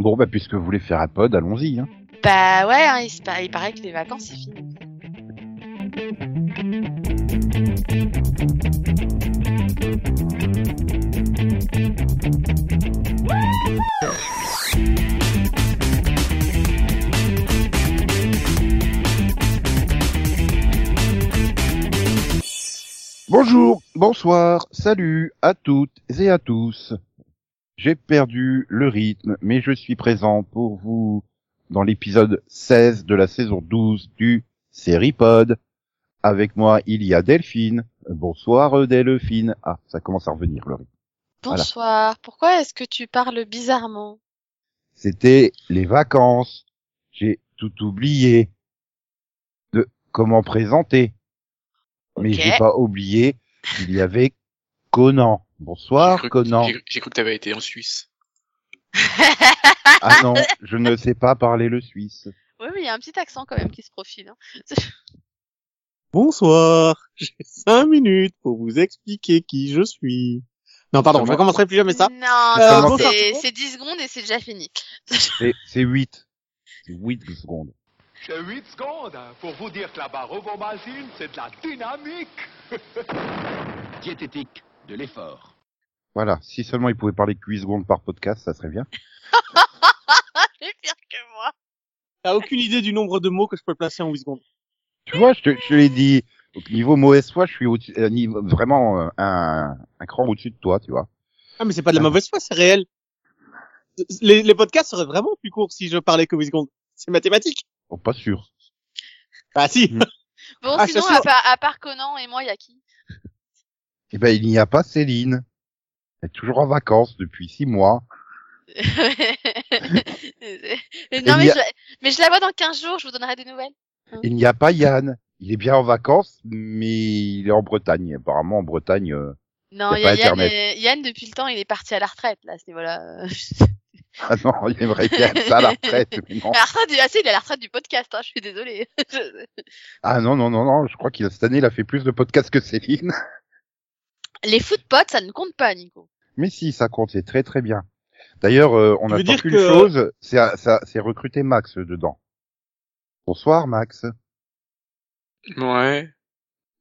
Bon, bah, puisque vous voulez faire un pod, allons-y. Hein. Bah ouais, hein, il, il paraît que les vacances c'est fini. Bonjour, bonsoir, salut à toutes et à tous. J'ai perdu le rythme, mais je suis présent pour vous dans l'épisode 16 de la saison 12 du Seripod. Avec moi, il y a Delphine. Bonsoir euh, Delphine. Ah, ça commence à revenir le rythme. Voilà. Bonsoir. Pourquoi est-ce que tu parles bizarrement? C'était les vacances. J'ai tout oublié de comment présenter. Mais j'ai pas oublié qu'il y avait Conan. J'ai Bonsoir cru, Conan. j'ai- j'ai cru que t'avais été en Suisse. Ah non, je ne sais pas parler le suisse. Oui, mais il y a un petit accent quand même qui se profile. hein. Bonsoir, j'ai cinq minutes pour vous expliquer qui je suis. Non, pardon, je va recommencerai plus jamais ça. Non, Euh, c'est tout le monde. c'est 10 secondes et c'est déjà fini. C'est c'est 8. C'est 8 secondes. J'ai 8 secondes hein, pour vous dire que la barovombazine, c'est de la dynamique. diététique de l'effort. Voilà, si seulement il pouvait parler que 8 secondes par podcast, ça serait bien. C'est pire que moi. T'as aucune idée du nombre de mots que je peux placer en 8 secondes. Tu vois, je te, je l'ai dit, au niveau mauvaise foi, je suis au niveau, vraiment euh, un, un cran au-dessus de toi, tu vois. Ah, mais c'est pas de la mauvaise foi, c'est réel. Les, les podcasts seraient vraiment plus courts si je parlais que 8 secondes. C'est mathématique. Bon, pas sûr. Bah si. Bon, Ah, sinon, à part, à part Conan et moi, il y a qui? Eh ben, il n'y a pas Céline. Elle est toujours en vacances depuis 6 mois. Mais Non, mais, a- je, la- mais je la vois dans 15 jours, je vous donnerai des nouvelles. Il n'y a pas Yann. Il est bien en vacances, mais il est en Bretagne. Apparemment, en Bretagne, euh, Non, Y a il y pas a Yann, Internet. euh, Yann, depuis le temps, il est parti à la retraite, là, à ce niveau-là. ah non, il aimerait bien ça à la retraite, mais non. À la retraite du, ah, si, il est à la retraite du podcast, hein, je suis désolée. Ah non, non, non, non, je crois qu'il a, cette année, il a fait plus de podcasts que Céline. Les footpots, ça ne compte pas, Nico. Mais si, ça compte, c'est très très bien. D'ailleurs, euh, on a dire qu'une que- chose, c'est c'est recruter Max euh, dedans. Bonsoir Max. Ouais.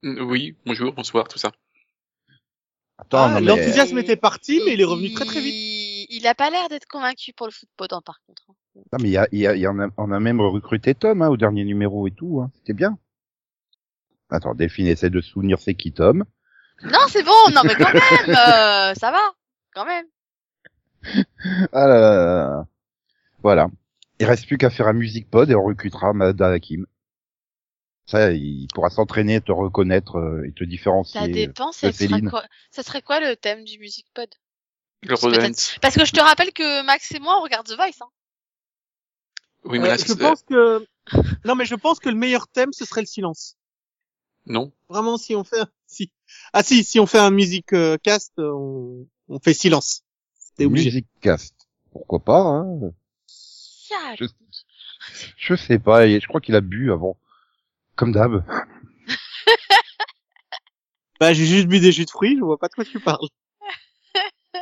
Mm, Oui, bonjour, bonsoir, tout ça. Attends, Ah, mais- l'enthousiasme était parti, mais il est revenu très très vite. Il, il a pas l'air d'être convaincu pour le footpot, hein, par contre. non, mais il y a, il y a, il y en a, on a même recruté Tom hein, au dernier numéro et tout. Hein. C'était bien. Attends, Delphine essaie de souvenir c'est qui Tom? Non, c'est bon, non, mais quand même, euh, ça va, quand même. Ah là là là là. Voilà. Il reste plus qu'à faire un music pod et on recrutera Mada Hakim. Ça, il pourra s'entraîner, te reconnaître euh, et te différencier. Ça euh, dépend, ça serait quoi, ça serait quoi le thème du music pod? Parce que je te rappelle que Max et moi, on regarde The Voice, hein. Oui, Euh, mais là, je c'est- pense que, non, mais je pense que le meilleur thème, ce serait le silence. Non. Vraiment, si on fait, si, ah si, si on fait un music euh, cast, euh, on, on fait silence. C'est obligé. Music cast. Pourquoi pas hein Je- Je sais pas, je crois qu'il a bu avant. Comme d'hab. Bah, j'ai juste bu des jus de fruits, je vois pas de quoi tu parles.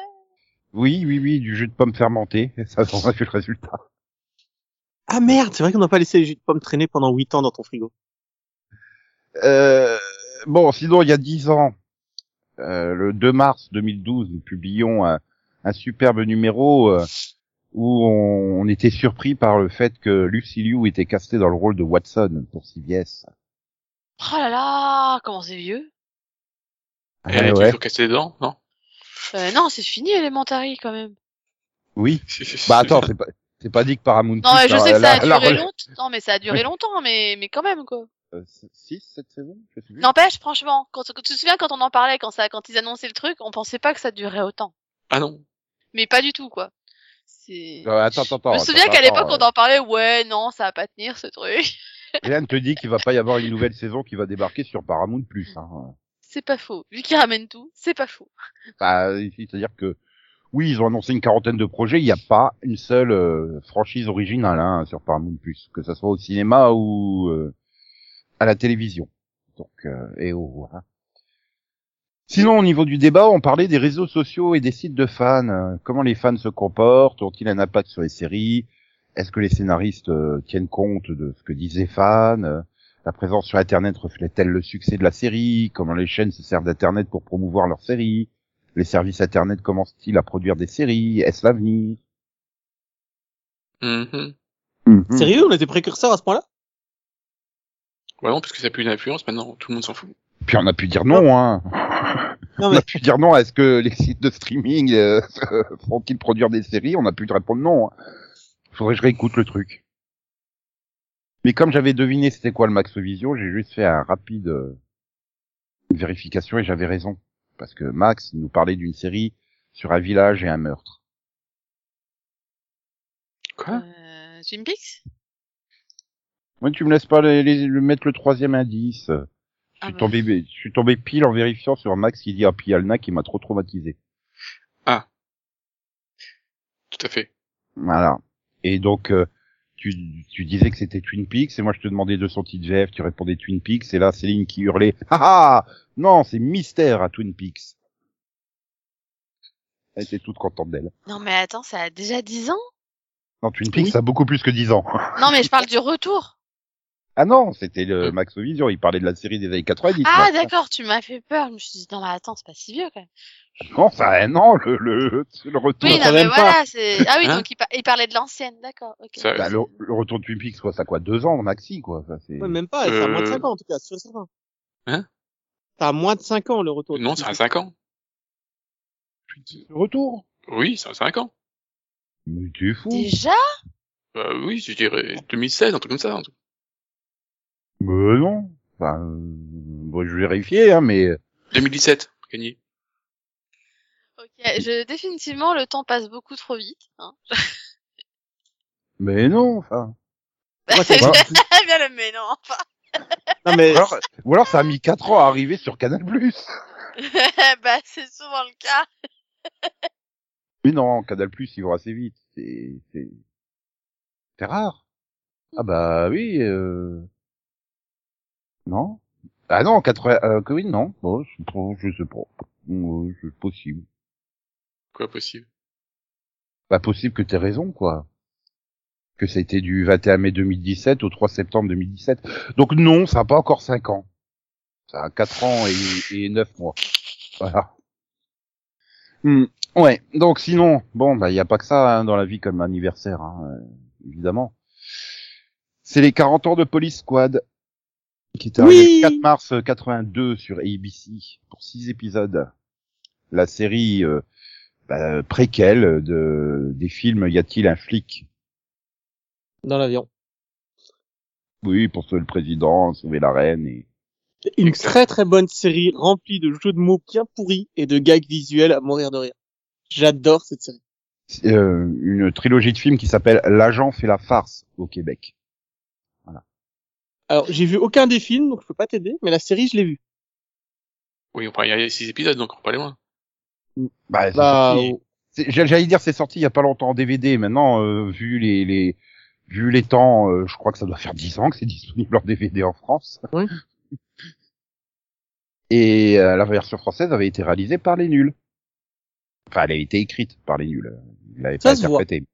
Oui, oui, oui, du jus de pomme fermenté. Ça en a fait le résultat. Ah merde, c'est vrai qu'on n'a pas laissé les jus de pommes traîner pendant 8 ans dans ton frigo. Euh, bon, sinon, il y a dix ans, euh, le 2 mars 2012, nous publions un, un superbe numéro euh, où on, on était surpris par le fait que Lucy Liu était castée dans le rôle de Watson pour CBS. Oh là là, comment c'est vieux Elle est Ah ouais. toujours cassée les dents, non? Euh, Non, c'est fini Elementary quand même. Oui. Bah attends, c'est pas, c'est pas dit que Paramount. Non, mais je la- sais que ça a duré longtemps. Non, mais ça a duré longtemps, mais mais quand même quoi. Euh, six, cette saison. N'empêche, franchement, quand, tu te souviens quand on en parlait, quand ça, quand ils annonçaient le truc, on pensait pas que ça durerait autant. Ah non. Mais pas du tout quoi. C'est. Euh, attends, attends, attends. je me souviens qu'à l'époque on en parlait, ouais, non, ça va pas tenir ce truc. Rien ne te dit qu'il va pas y avoir une nouvelle saison qui va débarquer sur Paramount Plus. Hein. C'est pas faux. Vu qu'ils ramènent tout, c'est pas faux. Bah, c'est-à-dire que oui, ils ont annoncé une quarantaine de projets. Il n'y a pas une seule euh, franchise originale hein, sur Paramount Plus, que ça soit au cinéma ou euh, à la télévision. Donc, euh, et au voilà. Sinon, au niveau du débat, on parlait des réseaux sociaux et des sites de fans. Euh, Comment les fans se comportent? Ont-ils un impact sur les séries? Est-ce que les scénaristes euh, tiennent compte de ce que disent les fans? Euh, La présence sur Internet reflète-t-elle le succès de la série? Comment les chaînes se servent d'Internet pour promouvoir leurs séries? Les services Internet commencent-ils à produire des séries? Est-ce l'avenir? Mhm. Mhm. Sérieux, on était précurseurs à ce point-là? Ouais, non, parce que ça n'a plus d'influence maintenant, tout le monde s'en fout. Puis on a pu dire non, hein. Non On a pu dire non. Est-ce que les sites de streaming euh, font-ils produire des séries On a pu répondre non. hein. Faudrait que je réécoute le truc. Mais comme j'avais deviné c'était quoi le Max Visio, j'ai juste fait un rapide euh, vérification et j'avais raison. Parce que Max il nous parlait d'une série sur un village et un meurtre. Quoi? Euh, Twin Peaks Moi, tu me laisses pas les, les- le mettre le troisième indice. Je Ah suis bah. tombé, je suis tombé pile en vérifiant sur Max qui dit ah puis Alna qui m'a trop traumatisé. Tout à fait. Voilà. Et donc, euh, tu, tu disais que c'était Twin Peaks, et moi je te demandais de son titre VF, tu répondais Twin Peaks, et là Céline qui hurlait « Ah ah Non, c'est Mystère à Twin Peaks !» Elle était toute contente d'elle. Non mais attends, ça a déjà 10 ans? Non, Twin Peaks, Oui. ça a beaucoup plus que 10 ans. Non mais je parle du retour. Ah non, c'était le Max Vision, il parlait de la série des années 90. Ah d'accord, tu m'as fait peur. Je me suis dit non mais attends, c'est pas si vieux quand même. Non, ça a un an, le, le, le retour. Oui, non mais voilà, c'est ah oui, Hein donc il, il parlait de l'ancienne, d'accord. OK. Ça- Bah, le, le retour de Twin Peaks, quoi, ça a quoi, deux ans, maxi, quoi. Ça, c'est... ouais, même pas, ça a moins de Euh. 5 ans en tout cas, et certain. Hein Ça a moins de 5 ans le retour. Non, ça a 5 ans. Le retour? Oui, ça a 5 ans. Mais tu es fou. Déjà? Bah oui, je dirais 2016, un truc comme ça. un truc. Mais non. Enfin, euh, bon, je vais vérifier, hein, mais... 2017, gagné. OK, je définitivement le temps passe beaucoup trop vite, hein. Mais non, enfin... Ouais, c'est Bah, Bien le mais non, enfin. Non mais ou, alors, ou alors ça a mis 4 ans à arriver sur Canal+. bah c'est souvent le cas. Mais non, Canal+, ils vont assez vite. C'est, c'est, c'est rare. Ah bah oui, euh... Non Ah non, 80... Euh, que oui, non. Bon, je sais pas, je sais pas. Euh, c'est possible. Quoi possible? Pas possible que t'aies raison, quoi. Que ça a été du 21 mai 2017 au 3 septembre 2017. Donc non, ça n'a pas encore 5 ans. Ça a 4 ans et, et 9 mois. Voilà. Hmm, Ouais, donc sinon, bon, bah il y a pas que ça hein, dans la vie comme anniversaire, hein, euh, évidemment. C'est les 40 ans de Police Squad, qui est arrivé Oui le 4 mars 82 sur ABC pour 6 épisodes. La série euh, bah, préquelle de des films Y a-t-il un flic? Dans l'avion. Oui, pour sauver le président, sauver la reine et Une très très bonne série remplie de jeux de mots bien pourris et de gags visuels à mourir de rire. J'adore cette série. euh, une trilogie de films qui s'appelle L'agent fait la farce au Québec. Alors, j'ai vu aucun des films, donc je peux pas t'aider, mais la série, je l'ai vue. Oui, on parle, il y a 6 épisodes, donc pas aller loin. Bah, c'est Bah, c'est- J'allais dire c'est sorti il y a pas longtemps en DVD. Maintenant, euh, vu les, les vu les temps, euh, je crois que ça doit faire 10 ans que c'est disponible en DVD en France. Oui. Et euh, la version française avait été réalisée par les nuls. Enfin, elle a été écrite par les nuls. Il l'avait Ça pas se voit. interprété.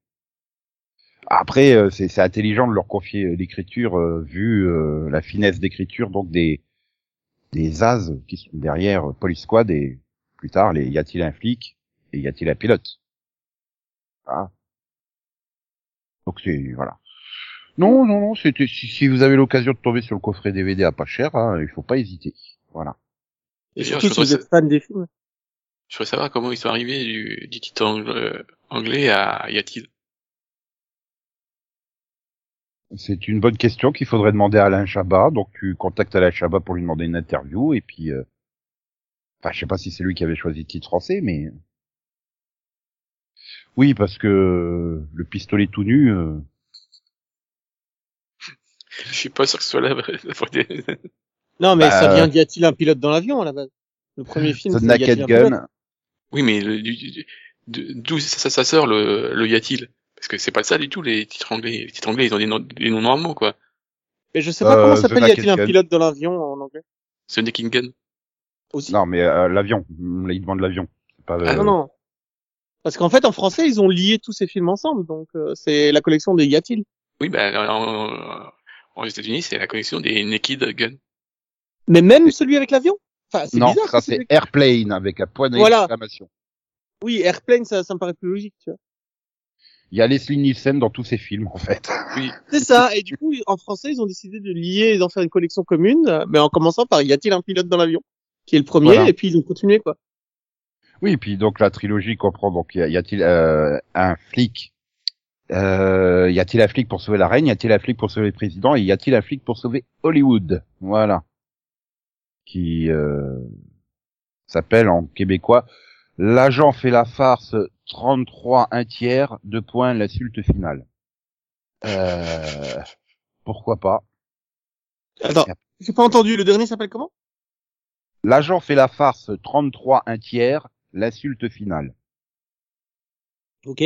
Après, euh, c'est c'est intelligent de leur confier euh, l'écriture euh, vu euh, la finesse d'écriture donc des des as qui sont derrière euh, Police Squad et plus tard les y a-t-il un flic et y a-t-il un pilote? Ah. Donc c'est voilà. Non non non, c'était si, si vous avez l'occasion de tomber sur le coffret DVD à pas cher, hein, il faut pas hésiter. Voilà. Et surtout je si vous êtes fan des films. Je voudrais savoir comment ils sont arrivés du, du titre ang- anglais à y a-t-il. C'est une bonne question qu'il faudrait demander à Alain Chabat. Donc tu contactes Alain Chabat pour lui demander une interview et puis, euh... enfin, je sais pas si c'est lui qui avait choisi le titre français, mais oui, parce que le pistolet tout nu. euh, Je suis pas sûr que ce soit la vraie. Non, mais Bah, ça euh, vient d'y a-t-il un pilote dans l'avion à la base? Le premier film, The Naked Gun. oui, mais le- du- du- de- d'où ça, ça sort le, le y a-t-il? Parce que c'est pas ça du tout les titres anglais. Les titres anglais, ils ont des noms, des noms normaux, quoi. Mais je sais pas Euh, comment The s'appelle Y a-t-il un pilote dans l'avion en anglais? Naked Gun. Aussi. Non, mais euh, l'avion. Là, il demande l'avion. Pas, Ah, non, non. Parce qu'en fait, en français, ils ont lié tous ces films ensemble, donc euh, c'est la collection des Y a-t-il? Oui, ben, en, en États-Unis, c'est la connexion des Naked Gun. Mais même celui avec l'avion? Enfin, c'est Non, bizarre. ça c'est Airplane avec un point Voilà. d'exclamation. Oui, Airplane, ça, ça me paraît plus logique, tu vois. Il y a Leslie Nielsen dans tous ces films, en fait. C'est ça. Et du coup, en français, ils ont décidé de lier et d'en faire une collection commune, mais en commençant par Y a-t-il un pilote dans l'avion Qui est le premier, Voilà. et puis ils ont continué, quoi. Oui, et puis donc la trilogie comprend donc y a-t-il euh, un flic euh, Y a-t-il un flic pour sauver la reine Y a-t-il un flic pour sauver le président Et y a-t-il un flic pour sauver Hollywood? Voilà. Qui euh, s'appelle en québécois L'agent fait la farce 33 un tiers, deux points l'insulte finale. Euh, pourquoi pas? Attends, j'ai pas entendu. Le dernier s'appelle comment? L'agent fait la farce 33 un tiers, l'insulte finale. Ok.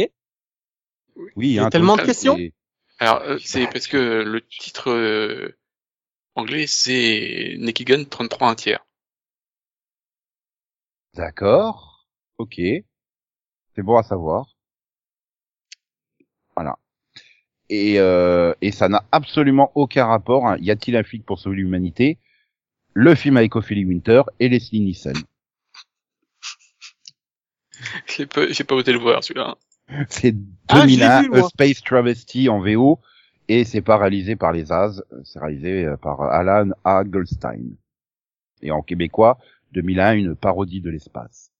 Oui, Il y a hein, tellement de questions? c'est- Alors, euh, c'est parce que le titre euh, anglais, c'est Naked Gun 33 un tiers. D'accord. Ok. C'est bon à savoir. Voilà. Et, euh, et ça n'a absolument aucun rapport. hein. Y a-t-il un flic pour sauver l'humanité? Le film avec Ophélie Winter et Leslie Nielsen. J'ai pas, j'ai pas osé le voir, celui-là. C'est Ah, je l'ai 2001, vu, A. Space Travesty en VO, et c'est pas réalisé par les As, c'est réalisé euh, par Alan Hagelstein. Et en québécois, 2001, une parodie de l'espace.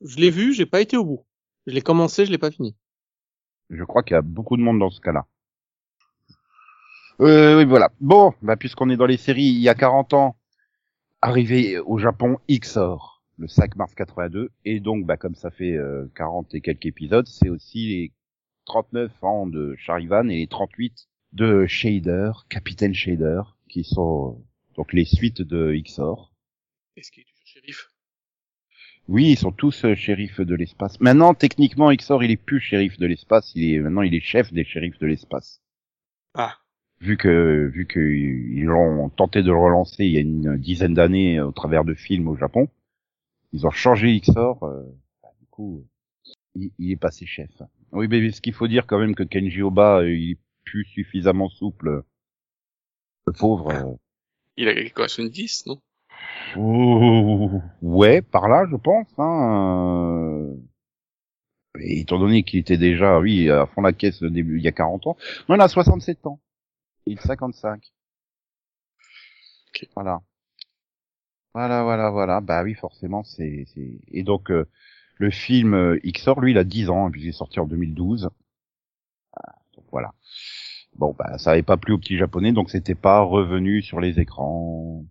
Je l'ai vu, j'ai pas été au bout. Je l'ai commencé, je l'ai pas fini. Je crois qu'il y a beaucoup de monde dans ce cas-là. Euh, oui, voilà. Bon, bah, puisqu'on est dans les séries, il y a 40 ans, arrivé au Japon, XOR, le 5 mars 82, et donc, bah, comme ça fait euh, 40 et quelques épisodes, c'est aussi les 39 ans de Charivan et les 38 de Shader, Capitaine Shader, qui sont euh, donc les suites de XOR. Est-ce qu'il est toujours shérif Oui, ils sont tous euh, shérifs de l'espace. Maintenant, techniquement, XOR, il est plus shérif de l'espace, il est maintenant il est chef des shérifs de l'espace. Ah. Vu que vu que ils ont tenté de le relancer il y a une dizaine d'années au travers de films au Japon, ils ont changé XOR. euh, bah, du coup, il, il est passé chef. Oui, mais ce qu'il faut dire quand même que Kenji Oba, euh, il est plus suffisamment souple. Le pauvre. euh, Il a quoi, 70, non? Ouh, ouais, par là, je pense. Hein. euh. Et étant donné qu'il était déjà, oui, à fond la caisse au début, il y a 40 ans. Non, il a 67 ans. Il est 55. Ok. Voilà. Voilà, voilà, voilà. Bah oui, forcément, c'est... c'est- Et donc, euh, le film euh, XOR, lui, il a 10 ans, hein, puisqu'il est sorti en 2012. Ah, donc voilà. Bon, bah, ça avait pas plu aux petits japonais, donc c'était pas revenu sur les écrans.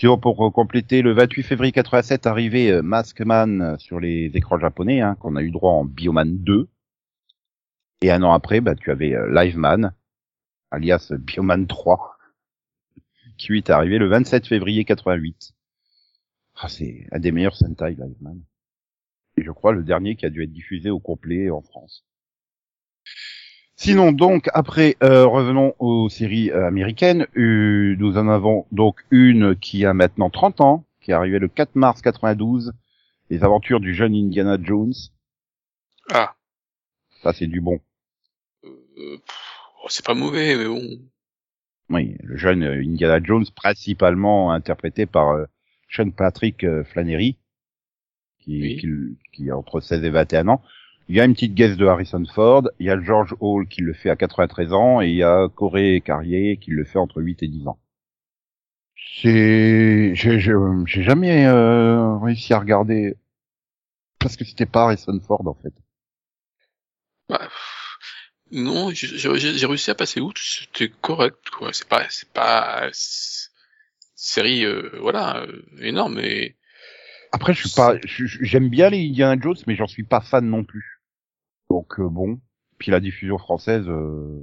Pour compléter, le 28 février 87, arrivé euh, Maskman sur les écrans japonais, hein, qu'on a eu droit en Bioman 2. Et un an après, bah, tu avais euh, Liveman, alias Bioman 3, qui est arrivé le 27 février 88. Ah, c'est un des meilleurs Sentai, Liveman. Et je crois le dernier qui a dû être diffusé au complet en France. Sinon, donc, après, euh, revenons aux séries euh, américaines. Euh, nous en avons donc une qui a maintenant 30 ans, qui est arrivée le 4 mars 92, Les aventures du jeune Indiana Jones. Ah. Ça, c'est du bon. Euh, oh, c'est pas mauvais, mais bon. Oui, le jeune euh, Indiana Jones, principalement interprété par Sean Patrick Flannery, qui, Oui. qui, qui a entre 16 et 21 ans. Il y a une petite guest de Harrison Ford, il y a George Hall qui le fait à 93 ans, et il y a Corey Carrier qui le fait entre 8 et 10 ans. C'est, j'ai, j'ai j'ai jamais euh, réussi à regarder parce que c'était pas Harrison Ford en fait. Bah, non, j'ai j'ai- j'ai réussi à passer outre, c'était correct, quoi. C'est pas, c'est pas série, euh, voilà, euh, énorme, mais Après, je suis pas, j'aime bien les Indiana Jones, mais j'en suis pas fan non plus. Donc euh, bon, puis la diffusion française, euh,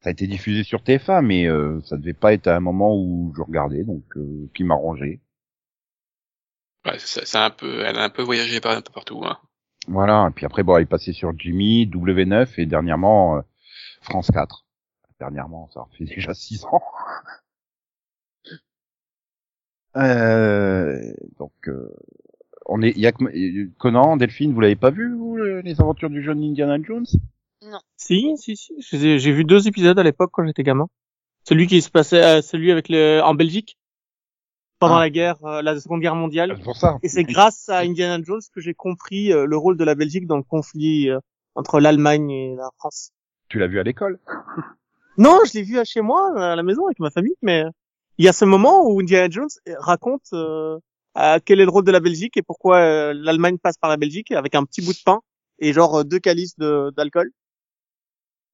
ça a été diffusé sur TF1, mais euh, ça devait pas être à un moment où je regardais, donc euh, qui m'arrangeait. ouais, c'est c'est un peu, elle a un peu voyagé par, un peu partout, hein. Voilà. Et puis après, bon, elle est passée sur Jimmy, W9 et dernièrement euh, France 4. Dernièrement, ça fait déjà six ans. Euh, donc, euh, on est, il y a que- Conan, Delphine, vous l'avez pas vu, vous, le- les aventures du jeune Indiana Jones? Si, si, si. J'ai j'ai vu deux épisodes à l'époque quand j'étais gamin. Celui qui se passait, euh, celui avec le, en Belgique, pendant Ah. la guerre, euh, la Seconde Guerre mondiale. C'est pour ça. Et c'est grâce à Indiana Jones que j'ai compris euh, le rôle de la Belgique dans le conflit euh, entre l'Allemagne et la France. Tu l'as vu à l'école? Non, je l'ai vu à chez moi, à la maison, avec ma famille, mais il y a ce moment où Indiana Jones raconte euh, euh, quel est le rôle de la Belgique et pourquoi euh, l'Allemagne passe par la Belgique avec un petit bout de pain et genre euh, deux calices d'alcool?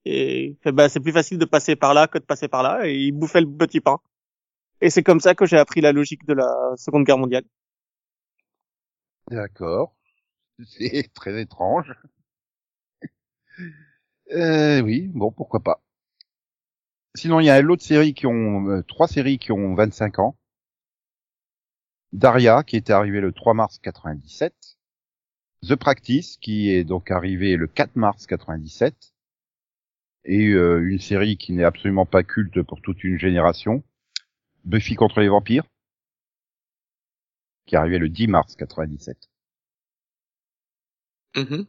Et fait, bah, c'est plus facile de passer par là que de passer par là, et il bouffait le petit pain. Et c'est comme ça que j'ai appris la logique de la Seconde Guerre mondiale. D'accord. C'est très étrange. Euh, oui, bon, pourquoi pas. Sinon, il y a l'autre série qui ont, euh, trois séries qui ont 25 ans. Daria, qui était arrivée le 3 mars 97. The Practice, qui est donc arrivé le 4 mars 97. Et euh, une série qui n'est absolument pas culte pour toute une génération. Buffy contre les vampires, qui est arrivé le 10 mars 97. Mhm.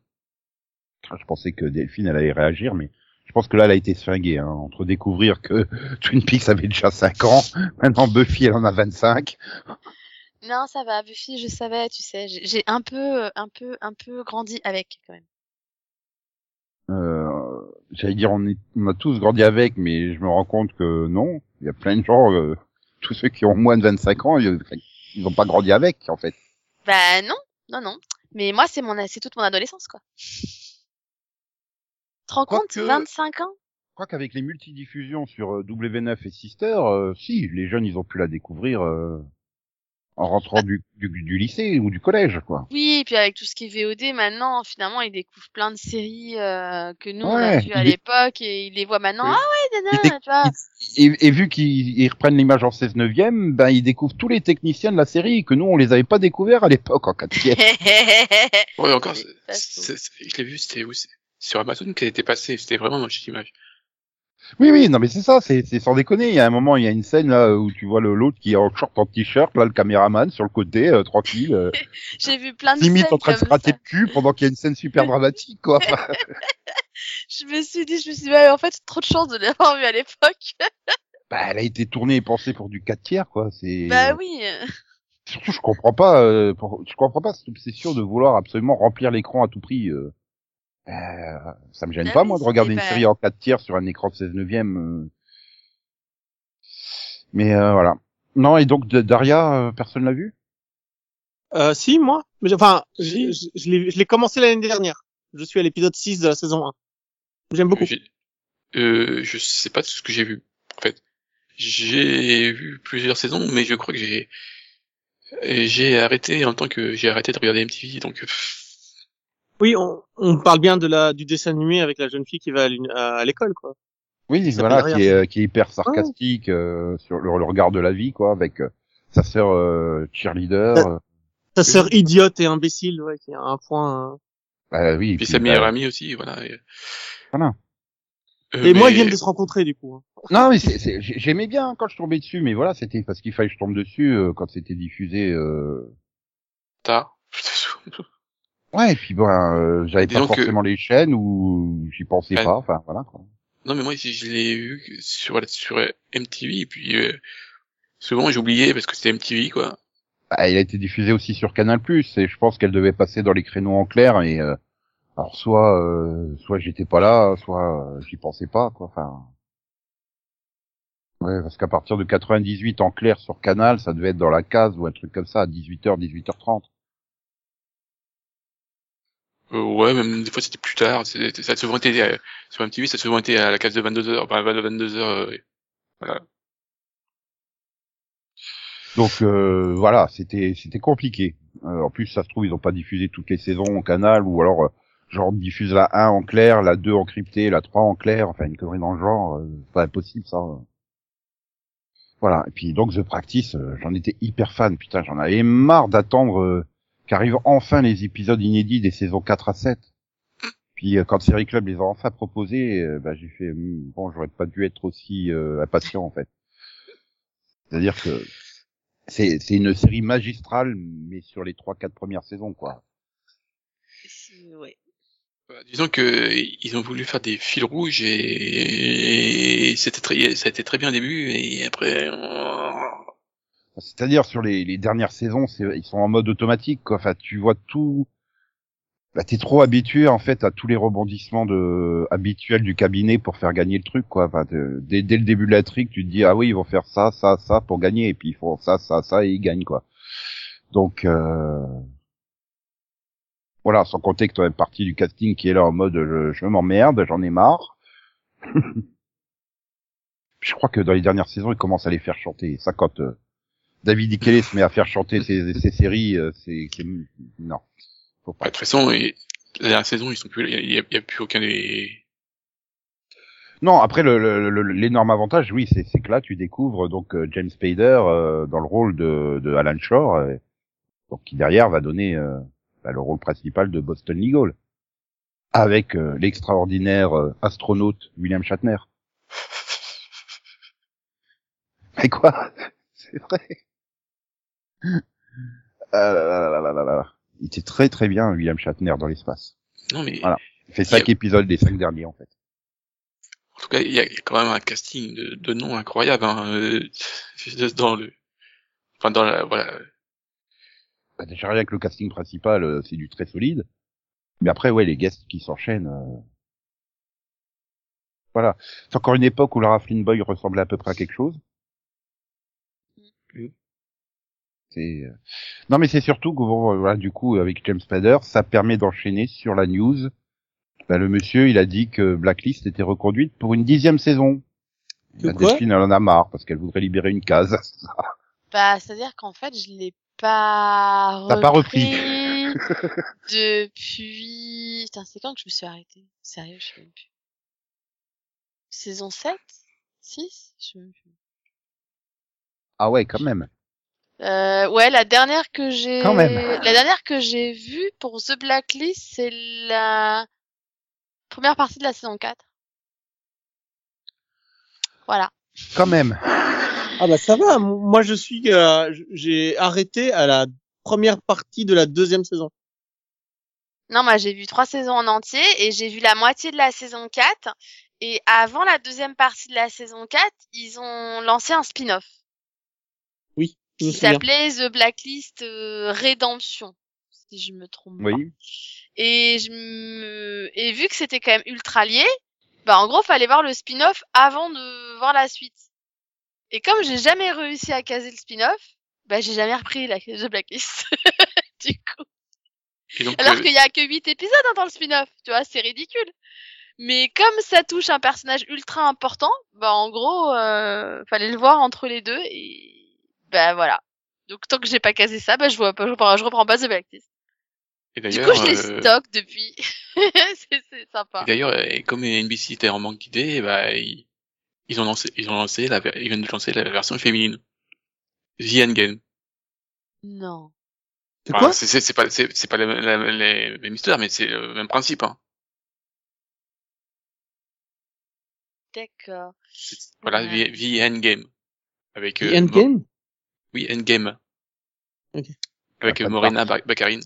Je pensais que Delphine elle allait réagir, mais je pense que là elle a été sfinguée hein, entre découvrir que Twin Peaks avait déjà 5 ans, maintenant Buffy elle en a 25. Non, ça va, Buffy, je savais, tu sais, j'ai un peu, euh, un peu, un peu grandi avec quand même. Euh, J'allais dire on, est, on a tous grandi avec, mais je me rends compte que non, il y a plein de gens, euh, tous ceux qui ont moins de 25 ans, ils ils ont pas grandi avec en fait. Bah non, non, non. Mais moi, c'est mon, c'est toute mon adolescence, quoi. Tu te rends compte, Quoique- 25 ans? Je crois qu'avec les multidiffusions sur euh, W9 et Sister, euh, si, les jeunes ils ont pu la découvrir euh, en rentrant du, du, du lycée ou du collège quoi. Oui, et puis avec tout ce qui est VOD, maintenant, finalement, ils découvrent plein de séries euh, que nous, on a vues à il est- l'époque, et ils les voient maintenant. Oui. Ah ouais, Il est- tu vois. Et, et vu qu'ils ils reprennent l'image en 16 neuvième, ben ils découvrent tous les techniciens de la série que nous on les avait pas découverts à l'époque en 4 Ouais, encore, je l'ai vu, c'était où c'est sur Amazon qu'elle était passée, c'était vraiment dans cette image. Oui oui non mais c'est ça, c'est c'est sans déconner. Il y a un moment il y a une scène là où tu vois l'autre qui est en short en t-shirt, là le caméraman sur le côté euh, tranquille, euh, J'ai vu plein de limite scènes en train de se ça. le cul pendant qu'il y a une scène super dramatique quoi. Je me suis dit, je me suis dit, ouais, en fait, trop de chance de l'avoir vu à l'époque. bah elle a été tournée et pensée pour du 4 tiers quoi. C'est Bah oui. surtout je comprends pas, euh, pour- je comprends pas cette obsession de vouloir absolument remplir l'écran à tout prix. Euh. Euh, ça me gêne Ah pas oui, moi de regarder une pas- série en 4 tiers sur un écran de 16 neuvième. euh. Mais euh, voilà. Non et donc de- Daria, euh, personne l'a vu? Euh, si, moi. Mais, enfin, je, je, je l'ai- je l'ai commencé l'année dernière. Je suis à l'épisode 6 de la saison 1. J'aime beaucoup. Euh, je sais pas ce que j'ai vu, en fait. J'ai vu plusieurs saisons, mais je crois que j'ai j'ai arrêté en même temps que j'ai arrêté de regarder MTV, donc pff, Oui, on, on parle bien de la du dessin animé avec la jeune fille qui va à l'école, quoi. Oui, Ça voilà, qui est, euh, qui est hyper sarcastique euh, sur le, le regard de la vie, quoi, avec euh, sa sœur euh, cheerleader. Euh, Ta sœur idiote et imbécile, ouais, qui a un point. euh. bah oui, puis puis, sa meilleure amie aussi, voilà. Et, Voilà. Euh, Et moi, ils viennent de se rencontrer, du coup. hein. Non, mais c'est- c'est- j'ai- j'aimais bien quand je tombais dessus, mais voilà, c'était parce qu'il fallait que je tombe dessus euh, quand c'était diffusé. Euh... tard. Ouais, et puis bon, euh, j'avais pas que- forcément les chaînes ou j'y pensais pas. Enfin, voilà. Quoi. Non, mais moi, je, je l'ai vu sur, sur MTV, et puis euh, souvent j'oubliais parce que c'était MTV, quoi. Bah, il a été diffusé aussi sur Canal+, et je pense qu'elle devait passer dans les créneaux en clair. Et euh, alors soit, euh, soit j'étais pas là, soit euh, j'y pensais pas, quoi. Enfin. Ouais, parce qu'à partir de 98 en clair sur Canal, ça devait être dans la case ou un truc comme ça à 18h, 18h30. Euh, ouais, même des fois c'était plus tard. Ça a souvent été euh, sur MTV, ça a souvent été à la case de 22h, enfin, à 22h. euh, voilà. Donc euh, voilà, c'était c'était compliqué. Euh, en plus, ça se trouve, ils ont pas diffusé toutes les saisons au canal, ou alors euh, genre diffuse la 1 en clair, la 2 en crypté, la 3 en clair, enfin une connerie dans le genre, c'est pas impossible ça. Voilà, et puis donc The Practice, j'en étais hyper fan, putain, j'en avais marre d'attendre qu'arrivent enfin les épisodes inédits des saisons 4 à 7. Puis euh, quand Série Club les a enfin proposés, euh, bah, j'ai fait, Hmm, bon, j'aurais pas dû être aussi euh, impatient en fait. C'est-à-dire que c'est c'est une série magistrale, mais sur les trois quatre premières saisons, quoi. Ouais. Bah, disons que ils ont voulu faire des fils rouges et, et c'était très, ça a été très bien au début et après, euh, C'est-à-dire sur les, les dernières saisons, ils sont en mode automatique, quoi. Enfin, tu vois tout. Bah, t'es trop habitué en fait à tous les rebondissements habituels du cabinet pour faire gagner le truc, quoi. Enfin, dès, dès le début de la trick, tu te dis ah oui, ils vont faire ça, ça, ça pour gagner, et puis ils font ça, ça, ça et ils gagnent, quoi. Donc euh... voilà, sans compter que toi, une partie du casting qui est là en mode je, je m'emmerde, j'en ai marre. je crois que dans les dernières saisons, ils commencent à les faire chanter. Ça, quand euh, David Ikele se met à faire chanter ses, ses séries, euh, c'est c'est- non, faut bah, pas. de toute façon, et, la dernière saison, ils sont plus, il y y a plus aucun des, Non, après le- le- le- l'énorme avantage, oui, c'est c'est que là tu découvres donc euh, James Spader euh, dans le rôle de, de Alan Shore, euh, donc qui derrière va donner euh, bah, le rôle principal de Boston Legal, avec euh, l'extraordinaire euh, astronaute William Shatner. Mais quoi? C'est vrai. Ah là là là là là là. Il était très très bien William Shatner dans l'espace. non mais, Voilà. Il fait cinq a- épisodes des cinq derniers en fait. en tout cas, il y a, il y a quand même un casting de, de noms incroyable, hein, euh, dans le, enfin, dans la, voilà, Bah, déjà rien que le casting principal, euh, c'est du très solide. Mais après, ouais, les guests qui s'enchaînent. euh, Voilà. C'est encore une époque où Lara Flynn Boy ressemblait à peu près à quelque chose. Mm. C'est. euh, Non, mais c'est surtout que bon, voilà, du coup, avec James Spader, ça permet d'enchaîner sur la news. Bah, le monsieur, il a dit que Blacklist était reconduite pour une dixième saison. Que La quoi Delphine, elle en a marre parce qu'elle voudrait libérer une case. Bah, c'est-à-dire qu'en fait, je l'ai pas T'as pas repris. depuis... Putain, c'est quand que je me suis arrêtée? Sérieux, je sais même plus. Saison 7 6 Je sais même plus. Ah ouais, quand même. Euh, ouais, la dernière que j'ai... La dernière que j'ai vue pour The Blacklist, c'est la première partie de la saison 4. Voilà. Quand même. Ah bah ça va, moi je suis, euh, j'ai arrêté à la première partie de la deuxième saison. Non, moi j'ai vu trois saisons en entier et j'ai vu la moitié de la saison 4. Et avant la deuxième partie de la saison 4, ils ont lancé un spin-off qui s'appelait The Blacklist euh, Redemption, si je me trompe pas. Oui. Et je me... et vu que c'était quand même ultra lié, bah en gros fallait voir le spin-off avant de voir la suite. Et comme j'ai jamais réussi à caser le spin-off, bah j'ai jamais repris la The Blacklist. du coup. donc, Alors euh, qu'il y a que 8 épisodes hein, dans le spin-off, tu vois, c'est ridicule. Mais comme ça touche un personnage ultra important, bah en gros, euh, fallait le voir entre les deux et bah voilà. Donc tant que j'ai pas casé ça, bah je vois pas, je reprends, je reprends pas The Blacklist. et Du d'ailleurs, coup, je les euh, stocke depuis. c'est sympa. Et D'ailleurs, euh, comme NBC était en manque d'idées, bah, ils, ils ont lancé, ils ont lancé la, ils viennent de lancer la version féminine. The Endgame. Non. C'est Enfin, quoi c'est, pas, c'est, pas la- la- les mêmes histoires, mais c'est le même principe, hein. D'accord. Voilà, Ouais. The, The Endgame. Avec, The euh, Endgame? Oui, Endgame. Ok. Avec Ah, Morena Ba- Baccarin.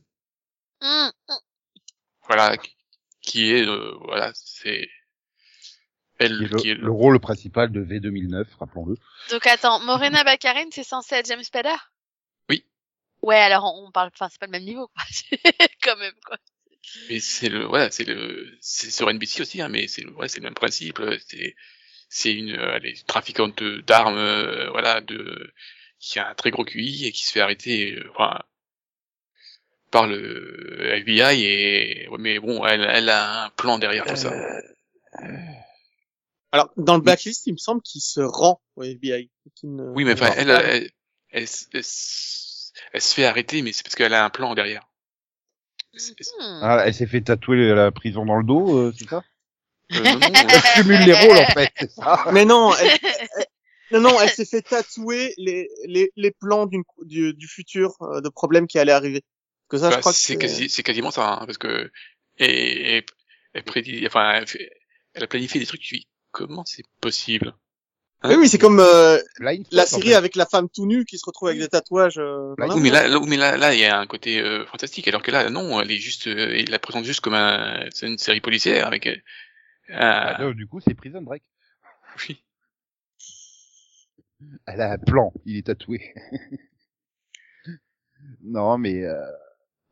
Voilà, qui- est, euh, voilà, c'est, elle, Qui est le, qui est le rôle principal de V2009, rappelons-le. Donc attends, Morena Baccarin, c'est censé être James Spader? Oui. Ouais, alors on parle, enfin c'est pas le même niveau, quoi. Quand même, quoi. Mais c'est le, voilà, c'est le, c'est sur NBC aussi, hein, mais c'est, le- ouais, c'est le même principe. euh, C'est, c'est une, euh, elle est trafiquante d'armes, euh, voilà, de, qui a un très gros QI et qui se fait arrêter, euh, enfin, par le FBI et, ouais, mais bon, elle, elle a un plan derrière tout ça. Alors, dans le blacklist, il me semble qu'il se rend au FBI. ne- Oui, mais enfin, elle, elle, elle, elle se fait arrêter, mais c'est parce qu'elle a un plan derrière. Ah, elle s'est fait tatouer la prison dans le dos, euh, c'est ça? Euh, non, non, Elle cumule les rôles, en fait, c'est ça Mais non, elle, elle- non, non, elle s'est fait tatouer les, les, les plans d'une, du, du futur, euh, de problèmes qui allaient arriver. Que ça, je Bah, crois que c'est quasi, c'est quasiment ça, hein, parce que et, et- elle prédit, enfin, elle, fait- elle a planifié des trucs. Tu dis comment c'est possible Hein? Oui, oui, c'est comme euh, Blind la en série fait. avec la femme tout nue qui se retrouve avec des tatouages. euh, Bah, Oui, mais là, là, mais là, là, il y a un côté euh, fantastique, alors que là, non, elle est juste, euh, il la présente juste comme un, c'est une série policière avec. Euh, Ah, du coup, c'est Prison Break. oui. Elle a un plan, il est tatoué. non, mais euh...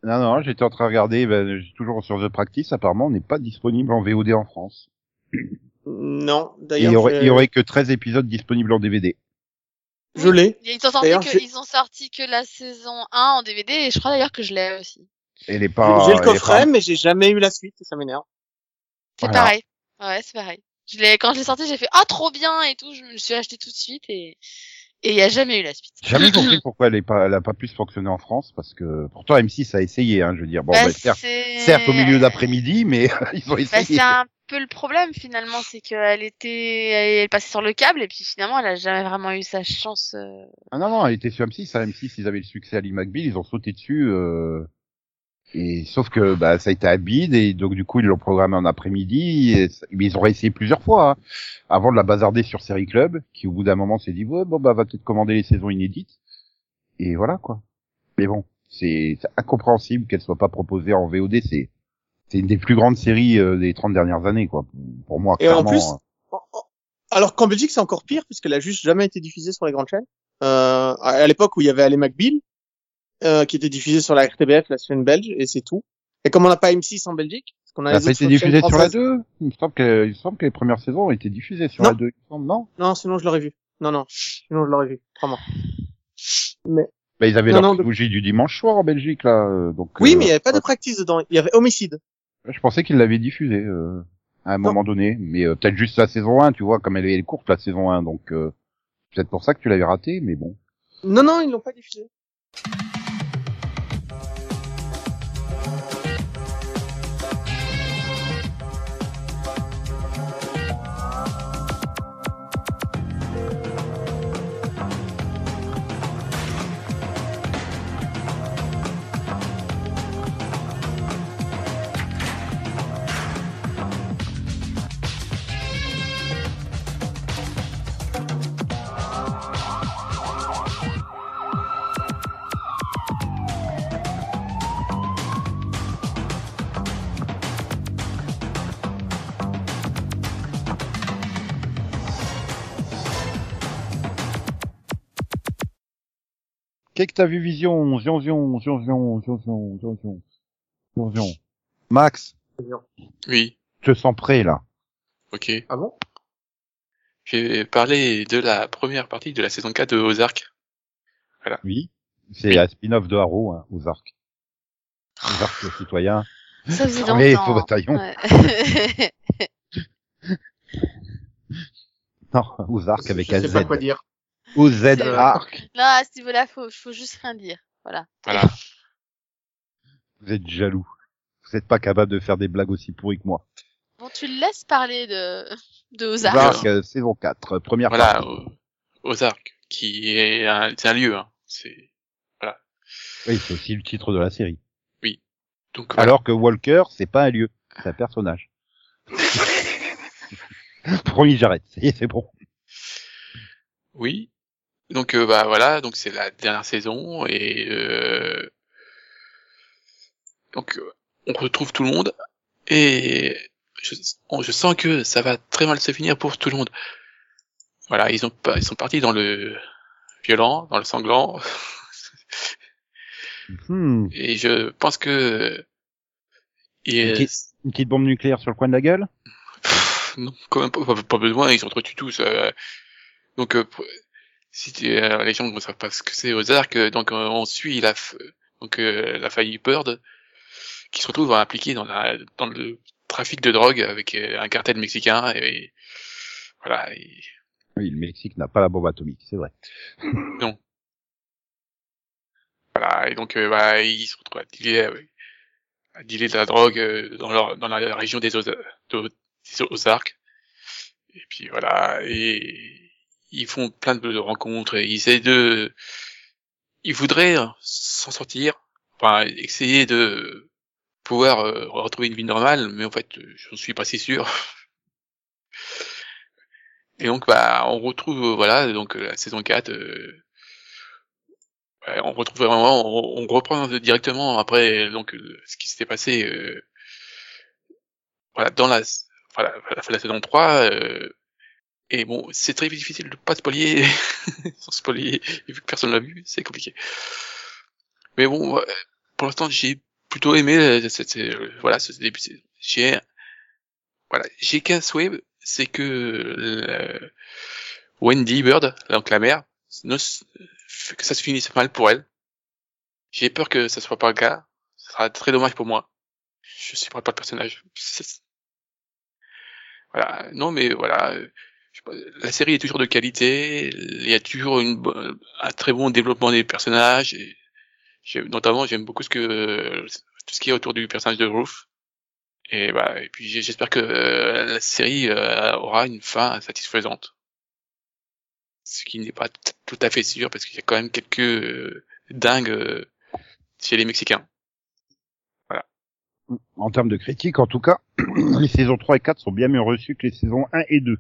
non, non, j'étais en train de regarder, ben, j'ai toujours sur The Practice. Apparemment, on n'est pas disponible en VOD en France. Non, Et il d'ailleurs, y aurait, il y aurait que 13 épisodes disponibles en DVD. je l'ai. Ils ont sorti D'ailleurs, que, j'ai- ils ont sorti que la saison 1 en DVD et je crois d'ailleurs que je l'ai aussi. Elle est pas. J'ai le coffret, pas- mais j'ai jamais eu la suite et ça m'énerve. C'est Voilà. pareil. Ouais, c'est pareil. Je l'ai, quand je l'ai sorti, j'ai fait, ah, trop bien et tout, je me le suis acheté tout de suite et, et il y a jamais eu la suite. J'ai jamais compris pourquoi elle est pas, elle a pas pu se fonctionner en France, parce que pourtant M6 a essayé, hein, je veux dire. Bon, Bah, bah, certes, certes au milieu d'après-midi, mais ils ont Bah, essayé. c'est un peu le problème finalement, c'est qu'elle était, elle passait sur le câble et puis finalement elle a jamais vraiment eu sa chance. euh. Ah non, non, elle était sur M6. À M6, ils avaient le succès à Lee McBeal, ils ont sauté dessus. Euh... Et sauf que bah, ça a été à bide et donc du coup ils l'ont programmé en après-midi. Mais ils ont réessayé plusieurs fois hein, avant de la bazarder sur Série Club, qui au bout d'un moment s'est dit ouais, bon bah va peut-être commander les saisons inédites. Et voilà quoi. Mais bon, c'est incompréhensible qu'elle soit pas proposée en VOD. C'est c'est une des plus grandes séries euh, des 30 dernières années quoi. Pour moi, Et en plus, hein. Alors qu'en Belgique, c'est encore pire puisqu'elle a juste jamais été diffusée sur les grandes chaînes. Euh, à à l'époque où il y avait Alley McBeal, euh, qui était diffusée sur la RTBF, la chaîne belge, et c'est tout. Et comme on n'a pas M6 en Belgique, parce qu'on a Elle a les autres été diffusée sur la françaises. 2 Il me semble que, il me semble que les premières saisons ont été diffusées sur Non. la 2, il me semble, non? Non, sinon je l'aurais vu. Non, non, sinon je l'aurais vu, vraiment. Mais Bah, ils avaient Non, leur non, de- bougie du dimanche soir en Belgique, là, euh, donc. oui, euh, mais il n'y avait pas de practice dedans. Il y avait homicide. Je pensais qu'ils l'avaient diffusé, euh, à un moment donné. Mais, euh, peut-être juste la saison 1, tu vois, comme elle est courte, la saison 1, donc, euh, peut-être pour ça que tu l'avais raté, mais bon. Non, non, ils l'ont pas diffusé. Qu'est-ce que t'as vu Vision? Vision, Vision, Vision, Vision, Vision, Vision. Max? Oui. Je te sens prêt, là. Ok. Ah bon? J'ai parlé de la première partie de la saison 4 de Ozark. Voilà. Oui. C'est oui. un spin-off de Harrow, hein, Ozark. Ozark le citoyen. Ça. Mais bataillon. Non, Ozark avec un Z. Je sais pas quoi dire. O-Z-A-R-K. Là, à ce niveau-là, faut, faut juste rien dire. Voilà. Voilà. Vous êtes jaloux. Vous n'êtes pas capable de faire des blagues aussi pourries que moi. Bon, tu le laisses parler de, de Ozark. Ozark, euh, saison 4, euh, première Voilà, partie. O- Ozark, qui est un, c'est un lieu, hein. C'est, Oui, c'est aussi le titre de la série. donc, voilà. Alors que Walker, c'est pas un lieu, c'est un personnage. Promis, j'arrête. Ça y est, c'est bon. Oui. Donc euh, bah voilà, donc c'est la dernière saison et euh, donc on retrouve tout le monde et je, on- je sens que ça va très mal se finir pour tout le monde. Voilà, ils ont pas, ils sont partis dans le violent, dans le sanglant Hmm, et je pense que et, Une petite- une petite bombe nucléaire sur le coin de la gueule? Pff, non, quand même pas, pas- pas besoin, ils s'entretuent tous. euh. donc, euh, si tu- euh, les gens ne savent pas ce que c'est Ozark, donc euh, on suit la, donc euh, la famille Bird qui se retrouve impliquée dans la, dans le trafic de drogue avec euh, un cartel mexicain et, voilà. et- Oui, le Mexique n'a pas la bombe atomique, c'est vrai. Voilà, et donc euh, bah, ils se retrouvent à dealer, euh, à dealer de la drogue euh, dans, leur, dans la région des, Oza- de- des Ozarks. Et puis voilà, et ils font plein de rencontres, et ils essaient de... Ils voudraient s'en sortir, enfin essayer de pouvoir euh, retrouver une vie normale, mais en fait, j'en suis pas si sûr. Et donc, bah, on retrouve, euh, voilà, donc euh, la saison 4, euh, on retrouve vraiment, on, reprend directement après donc euh, ce qui s'était passé, euh, voilà, dans la, voilà, la saison 3. euh, et bon, c'est très difficile de pas spoiler, sans spoiler, vu que personne l'a vu, c'est compliqué. Mais bon, ouais, pour l'instant, j'ai plutôt aimé euh, cette, euh, voilà, ce début. J'ai, voilà, j'ai qu'un souhait, c'est que Wendy Bird, donc la mère, que ça se finisse mal pour elle. J'ai peur que ça soit pas le cas. Ce sera très dommage pour moi. Je supporte pas le personnage. Voilà. Non, mais voilà. La série est toujours de qualité. Il y a toujours une, un très bon développement des personnages. Et notamment, j'aime beaucoup ce que tout ce qui est autour du personnage de Ruth. Et bah, et puis j'espère que euh, la série euh, aura une fin satisfaisante. Ce qui n'est pas tout à fait sûr parce qu'il y a quand même quelques euh, dingues euh, chez les Mexicains. En termes de critique, en tout cas, les saisons 3 et 4 sont bien mieux reçues que les saisons 1 et 2.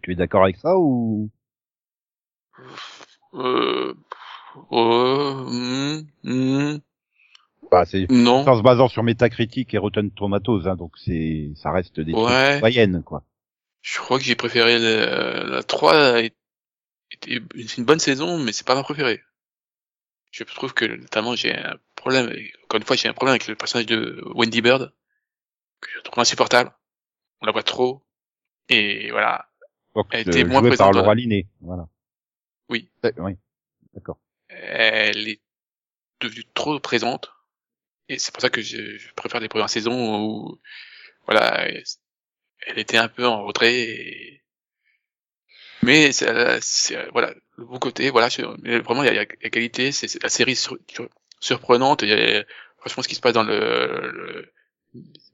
Tu es d'accord avec ça ou? Euh, euh, hmm, hmm, bah, c'est non. en se basant sur Metacritic et Rotten Tomatoes, hein, donc c'est ça reste des Ouais. moyennes quoi. Je crois que j'ai préféré le- la 3 était c'est une bonne saison, mais c'est pas ma préférée. Je trouve que notamment j'ai un problème, encore une fois j'ai un problème avec le personnage de Wendy Bird, que je trouve insupportable. On la voit trop. Et voilà. Elle était moins joué par présente, Laura. Linney, voilà. Oui. Euh, oui, d'accord. Elle est devenue trop présente. Et c'est pour ça que je, je préfère les premières saisons où, voilà, elle était un peu en retrait. et- Mais c'est, voilà, le bon côté, voilà, vraiment il y a, la qualité, c'est la série sur- sur- surprenante. Il y a franchement ce qui se passe dans le, le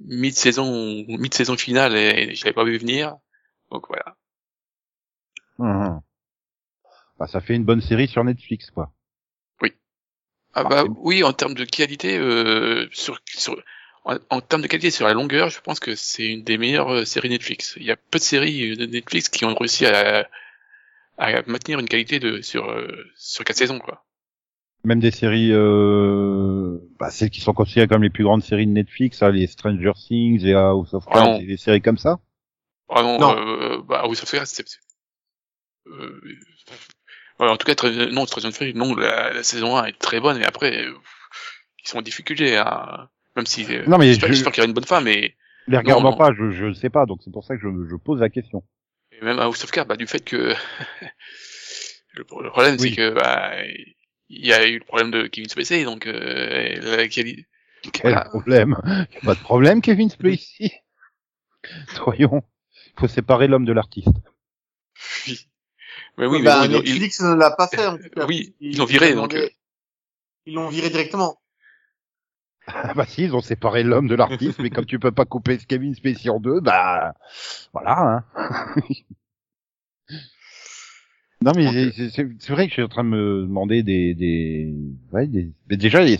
mid-saison, mid-saison finale, et je l'avais pas vu venir. Donc voilà. Mhm. Bah, ça fait une bonne série sur Netflix quoi. Ah Ah, bah oui, en termes de qualité, euh, sur, sur, en, en termes de qualité sur la longueur, je pense que c'est une des meilleures euh, séries Netflix. Il y a peu de séries euh, de Netflix qui ont réussi à, à maintenir une qualité de sur euh, sur quatre saisons quoi. Même des séries, euh, bah, celles qui sont considérées comme les plus grandes séries de Netflix, hein, les Stranger Things et House of Ah Cards, non. et des séries comme ça? Vraiment, Non. euh, bah oui, ça fait c'est, euh, en tout cas, très, non, Things, non, la, la saison 1 est très bonne, mais après, euh, ils sont en difficulté, hein, même si, euh, Non, mais j'espère, je- j'espère qu'il y aura une bonne fin, mais Les regardant pas, je, je ne sais pas, donc c'est pour ça que je, je pose la question. Et même à House of Cards, bah, du fait que le, problème Oui. c'est que bah, il y a eu le problème de Kevin Spacey, donc euh, la Quel Voilà. problème Y a Pas de problème, Kevin Spacey? Soyons, il faut séparer l'homme de l'artiste. oui. Mais oui, mais bah, bon, ils- Netflix ne l'a pas fait, en tout cas. oui, ils l'ont viré, donc, euh. Ils l'ont viré directement. Ah bah si, ils ont séparé l'homme de l'artiste, mais comme tu peux pas couper Kevin Spacey en deux, bah voilà. Hein. non mais c'est- euh, c'est vrai que je suis en train de me demander des des, ouais, des... mais déjà il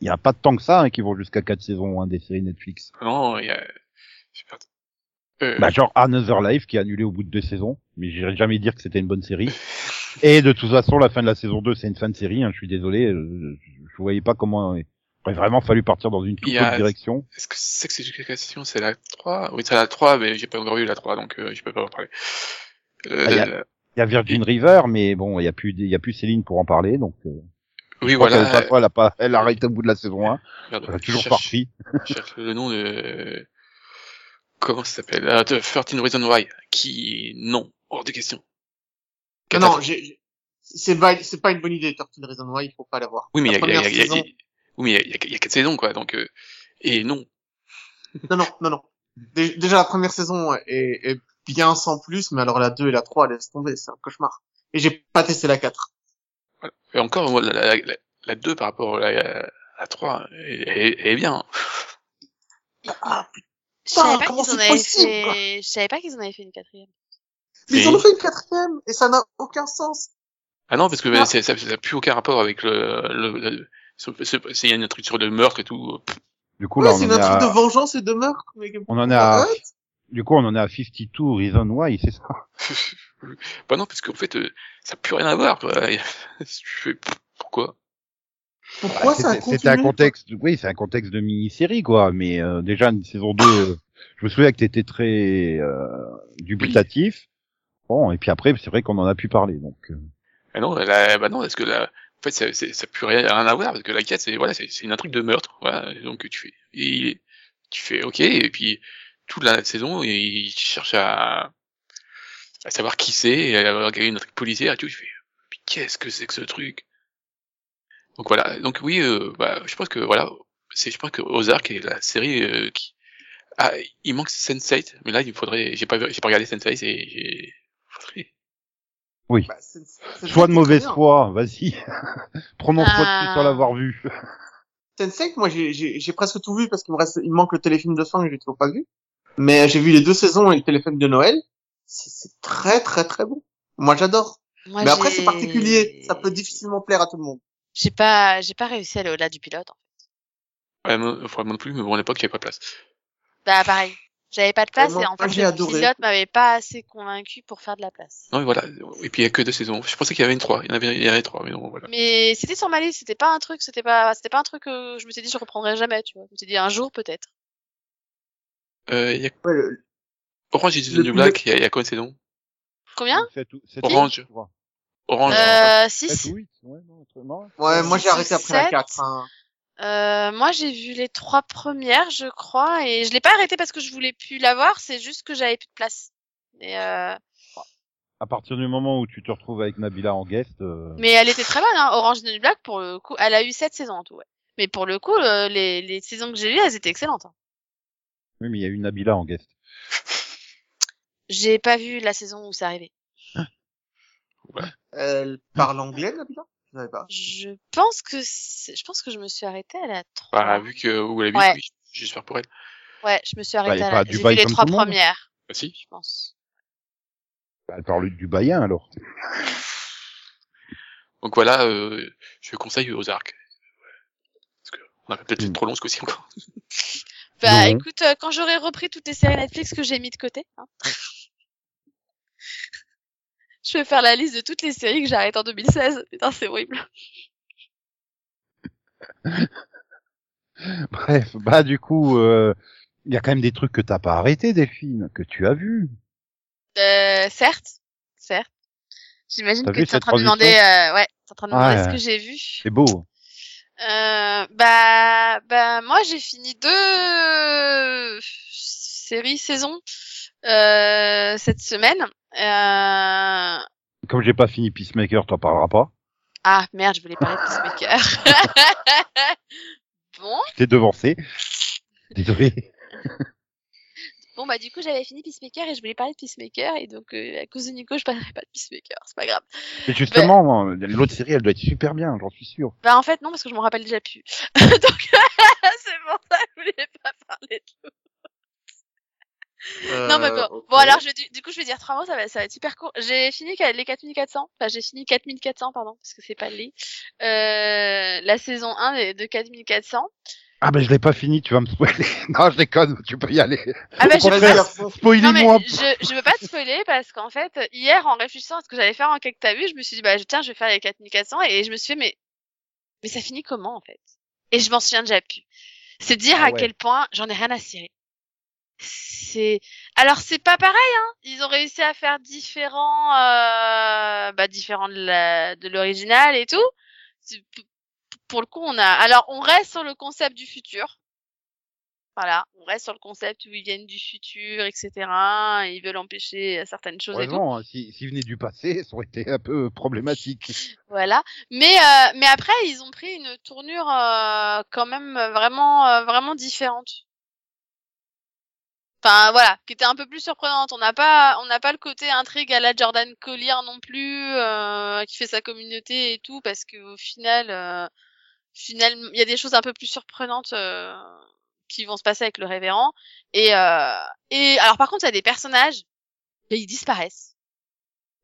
y a- pas de temps que ça hein, qui vont jusqu'à quatre saisons hein, des séries Netflix. non, il y a. Euh, Bah genre Another Life qui est annulé au bout de deux saisons, mais j'irai jamais dire que c'était une bonne série. Et de toute façon, la fin de la saison 2, c'est une fin de série, hein, je suis désolé, euh, je, je voyais pas comment il aurait vraiment fallu partir dans une toute a- autre direction. Est-ce que c'est que c'est justification C'est la 3 Oui, c'est la 3, mais j'ai pas encore vu la 3, donc euh, je peux pas en parler. Euh, Ah, il y a- y a Virgin River, mais bon, il y a plus, il y a plus Céline pour en parler, donc. euh, oui, voilà. toute façon, elle a pas, elle arrête au bout de la saison 1. Merde, Elle a toujours cherche- je cherche le nom de... Comment ça s'appelle? De 13 Reasons Why, qui... Non, hors de question. Non, non, c'est pas, c'est pas une bonne idée, Tortine Reason Why, il faut pas l'avoir. Oui, mais il y a, La il y a- y a- saison- y a- oui, mais il y a, il y a- quatre saisons, quoi, donc... euh, Et non. Non, non, non, non. Dé- Déjà, la première saison est, est bien sans plus, mais alors la 2 et la 3, laisse tomber, c'est un cauchemar. Et j'ai pas testé la 4. Et encore, la, la, la, la 2 par rapport à la, la 3, elle, elle- elle est bien. Ah, Je savais pas comment qu'ils en c'est avaient fait, je savais pas qu'ils en avaient fait une quatrième. mais Et- ils en ont fait une quatrième, et ça n'a aucun sens. Ah non, parce que Ah. ça n'a plus aucun rapport avec le... le, le c'est- a une truc sur le meurtre et tout. Du coup, Ouais, là, on c'est en, une truc à, de vengeance et de meurtre, mais... on en est à, Arrête. Du coup, on en est à 52 Reason Why, c'est ça bah non, parce qu'en fait, euh, ça n'a plus rien à voir. Quoi. pourquoi? Pourquoi Bah, ça a c'était- un contexte, oui, c'est un contexte de mini-série, quoi. Mais euh, déjà, une saison 2, euh, je me souviens que t'étais très euh, dubitatif. Bon, et puis après, c'est vrai qu'on en a pu parler, donc... euh, Ah non, la, bah non, parce que là, en fait, ça, c'est- ça n'a plus rien, rien à voir, parce que la quête, c'est voilà, c'est c'est une intrigue de meurtre, voilà. Et Donc tu fais, et, tu fais ok, et puis toute la saison, il cherche à, à savoir qui c'est, et à avoir une intrigue policière et tout. Tu fais, mais qu'est-ce que c'est que ce truc? Donc voilà. Donc oui, euh, bah, je pense que voilà, c'est, je pense que Ozark est la série euh, qui, ah, il manque Sense8, mais là il faudrait, j'ai pas, j'ai pas regardé Sense8 et j'ai, faudrait- Bah, c'est- c'est- Choix de mauvaise foi, vas-y. Prononce-toi Ah. dessus sans l'avoir vu. Sense8, moi j'ai- j'ai j'ai presque tout vu parce qu'il me reste, il me manque le téléfilm de fin que j'ai toujours pas vu. Mais j'ai vu les deux saisons et le téléfilm de Noël. C'est c'est très très très bon. Moi j'adore. Mais après c'est particulier, ça peut difficilement plaire à tout le monde. J'ai pas, j'ai pas réussi à aller au-delà du pilote. ouais, moi, enfin, moi non plus, mais bon, à l'époque, il n'y avait pas de place. Bah pareil, j'avais pas de place Ouais, et en fait le adoré. pilote m'avait pas assez convaincu pour faire de la place. Non, mais voilà. Et puis il y a que deux saisons. Je pensais qu'il y avait une trois. Il y en avait, il y en avait trois, mais non, voilà. Mais c'était sur ma liste, c'était pas un truc, c'était pas, c'était pas un truc que je me suis dit je reprendrai jamais, tu vois. Je me suis dit un jour peut-être. Euh, il y a Ouais, le- Orange is the New Black. Il y a, il y a combien? De saisons Combien Orange. Orange. Euh, Sept 6. ou huit, ouais, moi j'ai arrêté après la sept. 4. Hein. Euh, moi j'ai vu les trois premières, je crois, et je l'ai pas arrêté parce que je voulais plus la voir, c'est juste que j'avais plus de place. Et euh... À partir du moment où tu te retrouves avec Nabila en guest, euh, Mais elle était très bonne, hein. Orange New Black pour le coup, elle a eu sept saisons en tout, ouais. Mais pour le coup, euh, les, les saisons que j'ai vues, elles étaient excellentes. hein. oui, mais il y a eu Nabila en guest. J'ai pas vu la saison où c'est arrivé. Elle parle anglais, Nabila? Je savais pas. Je pense que c'est- je pense que je me suis arrêtée à la 3. Bah, vu que où elle Ouais. oui, j'espère pour elle. Ouais, je me suis Bah, arrêtée à la... J'ai vu les trois premières, Bah si. je pense. Bah, Elle parle du baïen, alors. Donc voilà, euh, je conseille Ozark. Parce que on a peut-être fait Mm. trop long ce coup-ci encore. Bah Non. écoute, euh, quand j'aurai repris toutes les séries Netflix que j'ai mis de côté, hein, je vais faire la liste de toutes les séries que j'ai arrêtées en 2016. Putain, c'est horrible. Bref, bah du coup, euh, il y a quand même des trucs que t'as pas arrêté, Delphine, que tu as vu. Euh, certes, certes. J'imagine que vu tu es en train de demander, euh, ouais, t'es en train de demander Ouais. ce que j'ai vu. C'est beau. Euh, bah, bah, moi j'ai fini deux séries saisons euh, cette semaine. Euh... Comme j'ai pas fini Peacemaker, t'en parleras pas. Ah merde, je voulais parler de Peacemaker. bon, Je t'ai devancé. Désolé. bon bah du coup j'avais fini Peacemaker et je voulais parler de Peacemaker et donc euh, à cause de Nico je parlerai pas de Peacemaker, c'est pas grave. Mais justement, euh, l'autre série, elle doit être super bien, j'en suis sûr. Bah en fait non parce que je me rappelle déjà plus. donc c'est pour ça que je voulais pas parler de Non, mais bon. Euh. Bon, alors, je, vais du, du coup, je vais dire trois mots, ça va, ça va être super court. J'ai fini les 4400. Enfin, j'ai fini 4400, pardon, parce que c'est pas le lit. Euh, la saison 1 de 4400. Ah ben je l'ai pas fini, tu vas me spoiler. non, je déconne, tu peux y aller. Ah, bah, Au je veux pas, non, mais Spoilez-moi. je, je veux pas te spoiler parce qu'en fait, hier, en réfléchissant à ce que j'allais faire en quelques t'as vu, je me suis dit, bah, tiens, je vais faire les 4400 et je me suis fait, mais, mais ça finit comment, en fait? Et je m'en souviens déjà plus. C'est dire Ah à ouais. quel point j'en ai rien à cirer. C'est, alors c'est pas pareil, hein. Ils ont réussi à faire différents, euh, bah, différents de l'original et tout. Pour le coup, on a, alors on reste sur le concept du futur. Voilà, on reste sur le concept où ils viennent du futur, etc. et ils veulent empêcher certaines choses et tout. Heureusement, hein, si, s'ils venaient du passé, ça aurait été un peu problématique. Voilà. Mais euh, mais après, ils ont pris une tournure euh, quand même vraiment euh, vraiment différente. Enfin voilà, qui était un peu plus surprenante. On n'a pas on n'a pas le côté intrigue à la Jordan Collier non plus, euh, qui fait sa communauté et tout, parce que au final, euh, final, il y a des choses un peu plus surprenantes euh, qui vont se passer avec le révérend. Et euh, et alors par contre, il y a des personnages, mais ils disparaissent.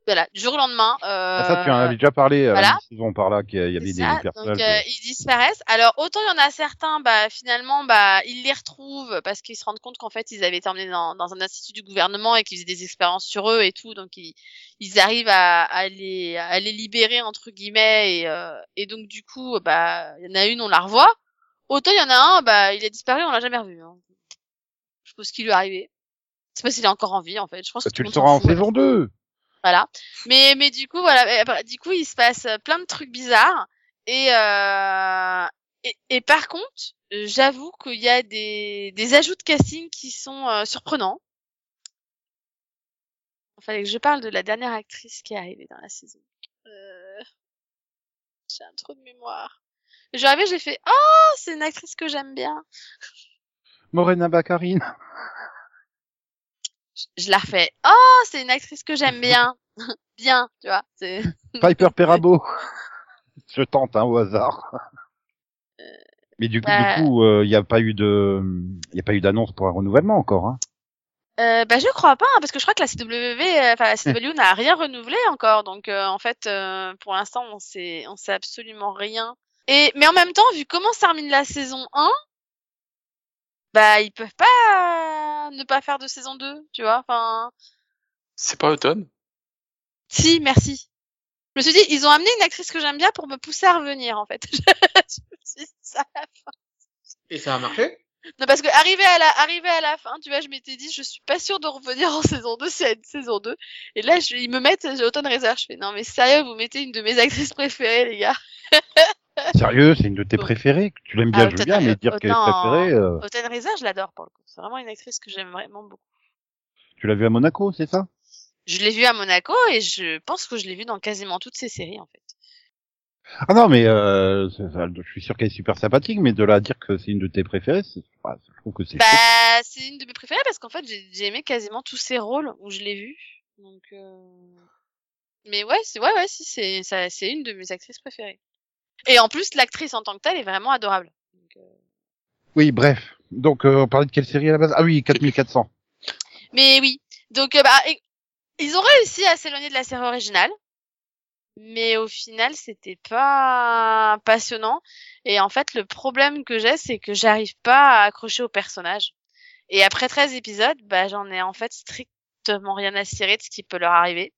Voilà, du jour au lendemain. Euh, Ah, ça, tu en avais déjà parlé à voilà. saison par là, qu'il y avait des ça. personnages. Donc euh, ils disparaissent. Alors autant il y en a certains, bah finalement, bah ils les retrouvent parce qu'ils se rendent compte qu'en fait ils avaient été emmenés dans, dans un institut du gouvernement et qu'ils faisaient des expériences sur eux et tout, donc ils, ils arrivent à, à les à les libérer entre guillemets et euh, et donc du coup bah il y en a une on la revoit. Autant il y en a un, bah il a disparu, on l'a jamais revu. Hein. Je sais pas ce qui lui est arrivé. Je sais pas s'il est encore en vie en fait. Je pense Bah, que tu le sauras en saison 2 voilà. Mais mais du coup voilà, mais après, du coup il se passe euh, plein de trucs bizarres et euh, et, par contre, j'avoue qu'il y a des des ajouts de casting qui sont euh, surprenants. Il fallait que je parle de la dernière actrice qui est arrivée dans la saison. Euh... J'ai un trou de mémoire. Je suis arrivée, j'ai fait oh c'est une actrice que j'aime bien. Morena Baccarin. Je, je la refais oh c'est une actrice que j'aime bien. bien, tu vois. C'est Piper Perabo. Je tente, hein, au hasard. Mais du coup, bah- du coup, il n'y a pas eu de, il a pas eu d'annonce pour un renouvellement encore, hein. Euh, bah je crois pas hein, parce que je crois que la CW, euh, enfin la CW n'a rien renouvelé encore donc euh, en fait euh, pour l'instant on sait on sait absolument rien. Et mais en même temps vu comment ça termine la saison 1 bah ils peuvent pas ne pas faire de saison 2, tu vois. Enfin C'est pas automne si, merci. Je me suis dit ils ont amené une actrice que j'aime bien pour me pousser à revenir en fait. je me suis dit ça à la fin. Et ça a marché? Non, parce que arrivé à la, arrivé à la fin, tu vois, je m'étais dit, je suis pas sûre de revenir en saison 2 s'il y a une saison 2. Et là, je, ils me mettent, j'ai Autumn Reserve. Je fais, non, mais sérieux, vous mettez une de mes actrices préférées, les gars. Sérieux, c'est une de tes Donc- préférées? Tu l'aimes bien, Ah, je veux bien, mais dire qu'elle est préférée, euh, Autumn Reserve, je l'adore pour le coup. C'est vraiment une actrice que j'aime vraiment beaucoup. tu l'as vu à Monaco, c'est ça? Je l'ai vue à Monaco et je pense que je l'ai vue dans quasiment toutes ses séries, en fait. Ah non, mais euh, je suis sûr qu'elle est super sympathique, mais de là à dire que c'est une de tes préférées, bah, je trouve que c'est. Bah, c'est une de mes préférées parce qu'en fait, j'ai aimé quasiment tous ses rôles où je l'ai vue. Donc, euh... mais ouais, c'est ouais, ouais, si c'est une de mes actrices préférées. Et en plus, l'actrice en tant que telle est vraiment adorable. Donc, euh, Oui, bref. Donc, euh, on parlait de quelle série à la base? Ah oui, 4400. Mais oui, donc euh, bah, ils ont réussi à s'éloigner de la série originale, mais au final, c'était pas passionnant. Et en fait, le problème que j'ai, c'est que j'arrive pas à accrocher au personnage. Et après 13 épisodes, bah j'en ai en fait strictement rien à cirer de ce qui peut leur arriver.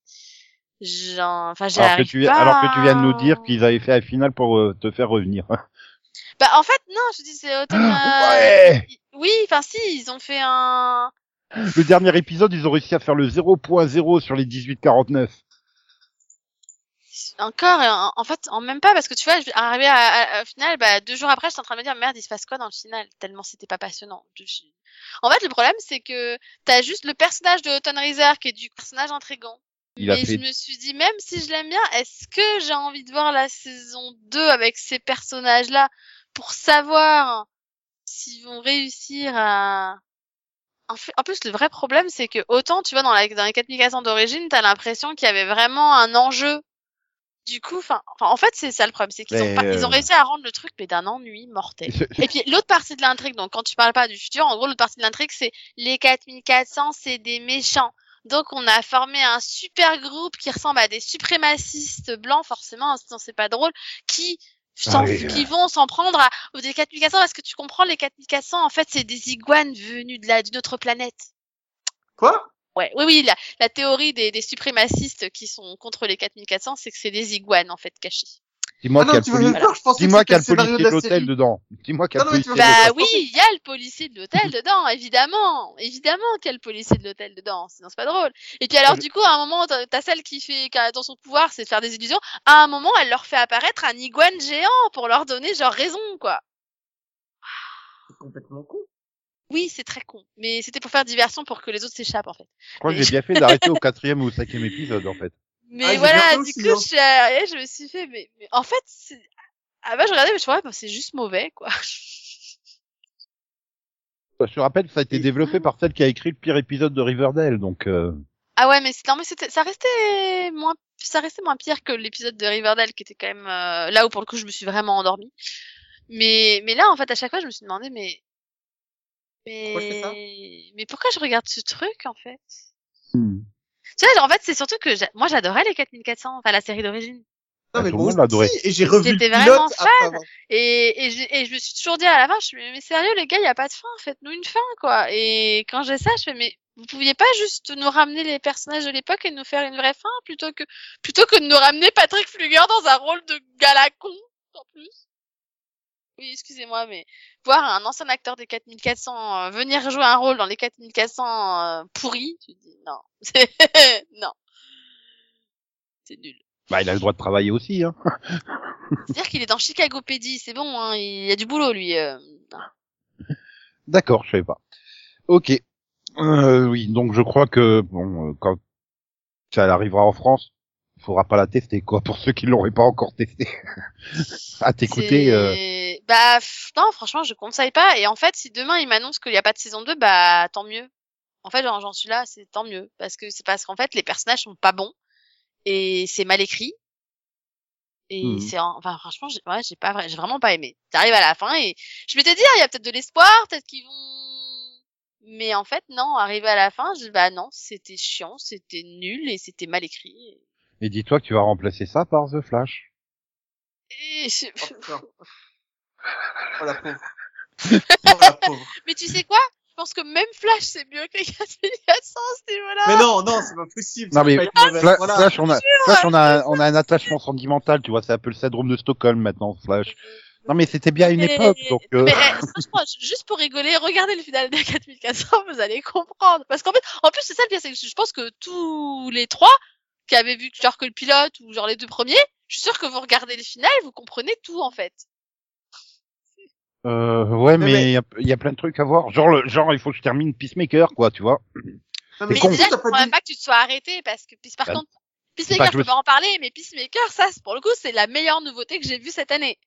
J'en, enfin, Alors que, tu, pas. alors que tu viens de nous dire qu'ils avaient fait la finale pour euh, te faire revenir. Bah en fait, non, je te dis c'est automne. euh, ouais Oui, enfin si, ils ont fait un. Le dernier épisode, ils ont réussi à faire le 0.0 sur les 18-49. Encore, en, fait, en même pas, parce que tu vois, arrivé à, à- au final, bah, deux jours après, j'étais en train de me dire, merde, il se passe quoi dans le final? Tellement c'était pas passionnant. En fait, le problème, c'est que t'as juste le personnage de Autumn Reeser qui est du personnage intrigant. Il Mais fait- je me suis dit, même si je l'aime bien, est-ce que j'ai envie de voir la saison 2 avec ces personnages-là pour savoir s'ils vont réussir à... En, plus, le vrai problème, c'est que autant, tu vois, dans, la, dans les 4400 d'origine, t'as l'impression qu'il y avait vraiment un enjeu. Du coup, enfin, en fait, c'est ça le problème, c'est qu'ils ont, ils ont euh, réussi à rendre le truc, mais d'un ennui mortel. Et puis l'autre partie de l'intrigue, donc quand tu parles pas du futur, en gros l'autre partie de l'intrigue c'est les 4400 c'est des méchants. Donc on a formé un super groupe qui ressemble à des suprémacistes blancs forcément, sinon c'est pas drôle, qui Ah oui. qui vont s'en prendre à, aux des 4400 parce que tu comprends? Les 4400 en fait c'est des iguanes venus de la d'une autre planète. Quoi? Ouais, oui oui, la, la théorie des, des suprémacistes qui sont contre les 4400 c'est que c'est des iguanes en fait cachés. Dis-moi Ah qu'il y a le poli- Dis-moi qu'il y a policier de l'hôtel dedans. Dis-moi qu'il y a le policier de Bah l'hôtel. oui, il y a le policier de l'hôtel dedans, évidemment, évidemment qu'il y a le policier de l'hôtel dedans, sinon c'est pas drôle. Et puis alors Je- du coup, à un moment, t'as celle qui fait, qui a dans son pouvoir, c'est de faire des illusions. À un moment, elle leur fait apparaître un iguane géant pour leur donner genre raison, quoi. C'est complètement con. Oui, c'est très con, mais c'était pour faire diversion pour que les autres s'échappent en fait. Je crois que j'ai bien fait d'arrêter au quatrième ou au cinquième épisode, en fait. Mais Ah, voilà, du aussi, coup, hein. je, suis arrivée, je me suis fait, mais, mais en fait, c'est... ah bah je regardais, mais je crois, bah, c'est juste mauvais, quoi. Je te rappelle, ça a été développé par celle qui a écrit le pire épisode de Riverdale, donc euh, Ah ouais, mais c'est- non, mais c'était, ça restait moins, ça restait moins pire que l'épisode de Riverdale qui était quand même euh, là où pour le coup je me suis vraiment endormie. Mais, mais là en fait à chaque fois je me suis demandé mais, mais, Pourquoi mais pourquoi je regarde ce truc en fait? Hmm. Tu vois, en fait, c'est surtout que moi j'adorais les 4400, enfin la série d'origine. Ah, Non, mais tout le moi adoré. aussi, Et j'ai revu le J'étais vraiment après avoir- Et, et, je, et je me suis toujours dit à la fin, je suis mais sérieux les gars, il y a pas de fin, faites-nous une fin quoi. Et quand j'ai ça, je fais mais vous pouviez pas juste nous ramener les personnages de l'époque et nous faire une vraie fin plutôt que plutôt que de nous ramener Patrick Fluger dans un rôle de galacon en plus? Oui, excusez-moi, mais voir un ancien acteur des 4400 euh, venir jouer un rôle dans les 4400 euh, pourris, tu dis non, C'est- non, c'est nul. Bah, il a le droit de travailler aussi, hein. C'est-à-dire qu'il est dans Chicago PD, c'est bon, hein, il y a du boulot lui. euh. D'accord, je savais pas. Ok. Euh, oui, donc je crois que bon, quand ça arrivera en France, il faudra pas la tester, quoi, pour ceux qui l'auraient pas encore testé. à t'écouter. Bah non, franchement, je conseille pas. Et en fait, si demain il m'annonce qu'il n'y a pas de saison 2, bah tant mieux. En fait, j'en j'en suis là, c'est tant mieux parce que c'est parce qu'en fait les personnages sont pas bons et c'est mal écrit. Et Mhm. c'est en- enfin franchement, j'ai ouais, j'ai pas j'ai vraiment pas aimé. T'arrives à la fin et je m'étais dit ah, il y a peut-être de l'espoir, peut-être qu'ils vont mais en fait non, arrivé à la fin, je bah non, c'était chiant, c'était nul et c'était mal écrit. Et dis-toi que tu vas remplacer ça par The Flash. Et je- Oh. Oh, la pauvre. Oh, la pauvre. Mais tu sais quoi? Je pense que même Flash c'est mieux que les 4400 à ce niveau-là. Mais non, non, c'est pas possible. Non, mais Voilà. Flash, on a, Flash, on a, on a un attachement sentimental, tu vois, c'est un peu le syndrome de Stockholm maintenant, Flash. Non, mais c'était bien à une Mais- époque, donc. euh, Mais eh, franchement, juste pour rigoler, regardez le final des 4400, vous allez comprendre. Parce qu'en fait, en plus c'est ça le pire, c'est que je pense que tous les trois qui avaient vu genre que le pilote ou genre les deux premiers, je suis sûr que vous regardez le final, vous comprenez tout en fait. Euh, ouais, Mais- il y, a, il y a plein de trucs à voir. Genre, le, genre, il faut que je termine Peacemaker, quoi, tu vois. Non, C'est Mais con. déjà, je comprends pas même pas que tu te sois arrêté parce que puis par Bah, contre, Peacemaker, je peux pas en parler, mais Peacemaker, ça, c'est- pour le coup, c'est la meilleure nouveauté que j'ai vue cette année.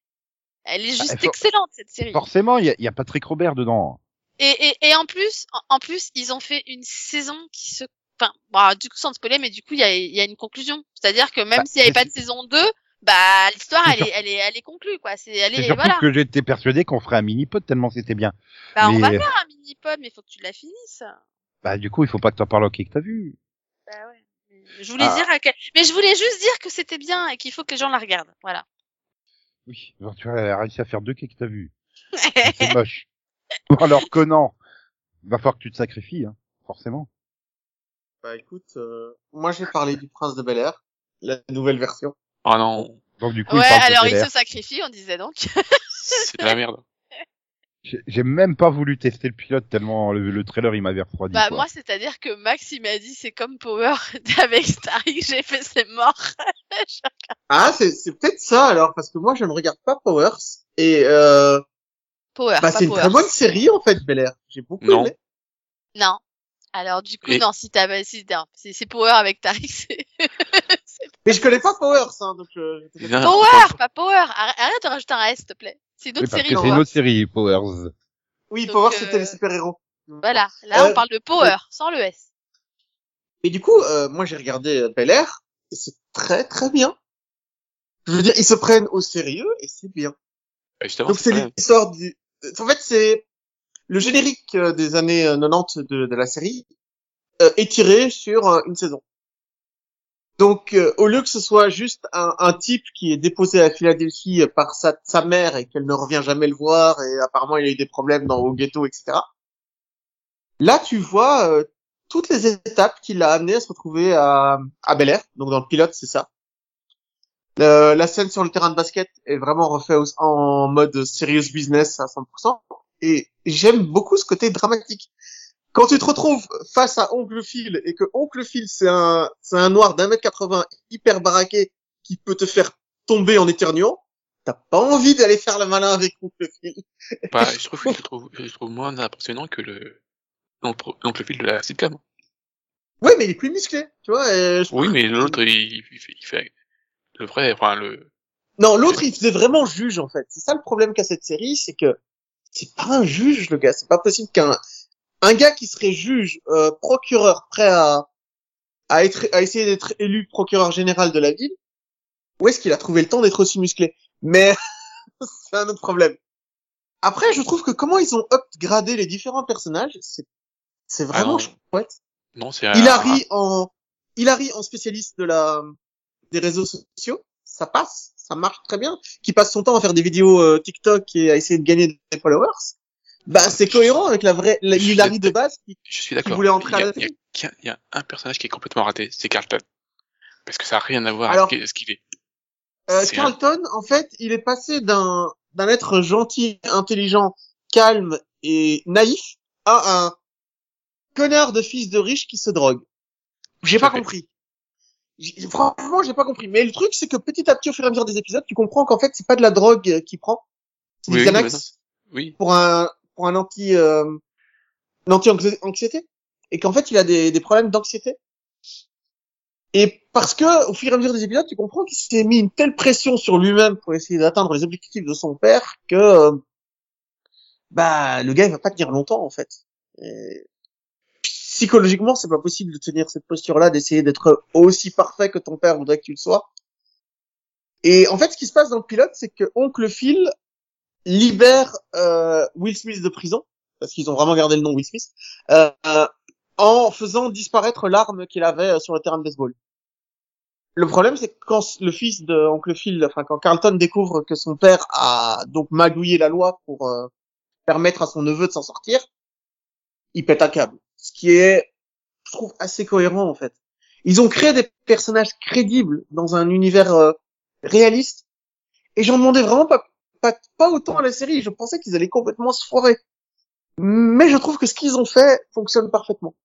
Elle est juste il faut- excellente cette série. Forcément, il y a, il y a Patrick Robert dedans. Et, et, et en plus, en, en plus, ils ont fait une saison qui se, enfin, bah, du coup, sans spoiler, mais du coup, il y a, il y a une conclusion. C'est-à-dire que même Bah, s'il y avait pas de saison 2, bah, l'histoire, elle elle est, elle est conclue, quoi. C'est, elle C'est est, surtout voilà. que j'étais persuadé qu'on ferait un mini-pod tellement c'était bien. Bah, on va mais- faire un mini-pod, mais il faut que tu la finisses. Bah, du coup, il faut pas que t'en parles à qui que t'as vu. Bah ouais. Mais Je voulais Ah. dire à quel... mais je voulais juste dire que c'était bien et qu'il faut que les gens la regardent. Voilà. Oui, genre, tu vois, elle a réussi à faire deux qui que t'as vu. C'est moche. Alors que non. Il va falloir que tu te sacrifies, hein, forcément. Bah écoute, euh, moi j'ai parlé du Prince de Bel Air, la nouvelle version. Oh non, Donc du coup, ouais, il alors il se sacrifie, on disait donc. c'est de la merde. J'ai j'ai même pas voulu tester le pilote tellement le, le trailer il m'avait refroidi. Bah, quoi. moi, c'est-à-dire que Max, il m'a dit, c'est comme Power avec Starry, j'ai fait, c'est mort. Ah, c'est c'est peut-être ça alors, parce que moi je ne regarde pas Powers et euh, Power, bah pas c'est une très bonne série en fait, Bel Air. J'ai beaucoup Non. aimé. Non. Alors, du coup, Et- non, si t'as, si, c'est c'est Power avec Tariq, c'est Mais je connais pas Powers, hein, donc euh. Power, pas Power. Arrête, de rajouter un S, s'il te plaît. C'est une autre série. c'est Power. une autre série, Powers. Oui, Donc, Powers euh, c'était les super-héros. Voilà. Là, Euh, on parle de Power, sans le S. Et du coup, euh, moi j'ai regardé euh, Bel Air et c'est très très bien. Je veux dire, ils se prennent au sérieux et c'est bien. Bah, Justement, Donc c'est l'histoire du. En fait, c'est le générique des années euh, 90 de, de la série euh, est tiré sur une saison. Donc euh, au lieu que ce soit juste un, un type qui est déposé à Philadelphie par sa, sa mère et qu'elle ne revient jamais le voir et apparemment il a eu des problèmes dans au ghetto, etc. Là, tu vois euh, toutes les étapes qui l'a amené à se retrouver à, à Bel Air. Donc dans le pilote, c'est ça. Euh, la scène sur le terrain de basket est vraiment refaite en mode serious business à 100%. Et j'aime beaucoup ce côté dramatique. Quand tu te retrouves face à Oncle Phil et que Oncle Phil c'est un c'est un noir d'un mètre 80 hyper baraqué qui peut te faire tomber en éternuant, t'as pas envie d'aller faire le malin avec Oncle Phil. Bah, je trouve, je trouve, je trouve moins impressionnant que le, donc, donc le fil de la sitcom. Ouais, mais il est plus musclé, tu vois. et je- Oui, mais l'autre, il, il fait, il fait le vrai, enfin, le, Non, l'autre il faisait vraiment juge en fait. C'est ça le problème qu'a cette série, c'est que c'est pas un juge le gars. C'est pas possible qu'un un gars qui serait juge, euh, procureur, prêt à à être à essayer d'être élu procureur général de la ville. Où est-ce qu'il a trouvé le temps d'être aussi musclé? Mais c'est un autre problème. Après, je trouve que comment ils ont upgradé les différents personnages, c'est c'est vraiment non. chouette. non, c'est en Hilary en spécialiste de la des réseaux sociaux, ça passe, ça marche très bien. Qui passe son temps à faire des vidéos euh, TikTok et à essayer de gagner des followers. Bah, c'est cohérent avec la vraie Hilary de base qui Je suis d'accord. voulait entrer Il y a- à la il y un personnage qui est complètement raté, c'est Carlton. Parce que ça a rien à voir Alors- avec ce qu'il est. Euh, un- Carlton, en fait, il est passé d'un d'un être gentil, intelligent, calme et naïf à un connard de fils de riche qui se drogue. J'ai pas fait. compris. Franchement, j'ai pas compris. Mais le truc, c'est que petit à petit, au fur et à mesure des épisodes, tu comprends qu'en fait, c'est pas de la drogue qu'il prend, c'est Oui, du oui, Oui. pour un pour un anti euh, anti anxiété et qu'en fait, il a des des problèmes d'anxiété. Et parce que au fur et à mesure des épisodes, tu comprends qu'il s'est mis une telle pression sur lui-même pour essayer d'atteindre les objectifs de son père que bah le gars il va pas tenir longtemps en fait. Et psychologiquement, c'est pas possible de tenir cette posture-là, d'essayer d'être aussi parfait que ton père voudrait que tu le sois. Et en fait, ce qui se passe dans le pilote, c'est que Oncle Phil libère euh, Will Smith de prison parce qu'ils ont vraiment gardé le nom Will Smith. Euh, en faisant disparaître l'arme qu'il avait euh, sur le terrain de baseball. Le problème, c'est que quand le fils de Oncle Phil, enfin quand Carlton découvre que son père a donc magouillé la loi pour euh, permettre à son neveu de s'en sortir, il pète un câble. Ce qui est, je trouve, assez cohérent en fait. Ils ont créé des personnages crédibles dans un univers euh, réaliste, et j'en demandais vraiment pas, pas, autant à la série. Je pensais qu'ils allaient complètement se foirer. Mais je trouve que ce qu'ils ont fait fonctionne parfaitement.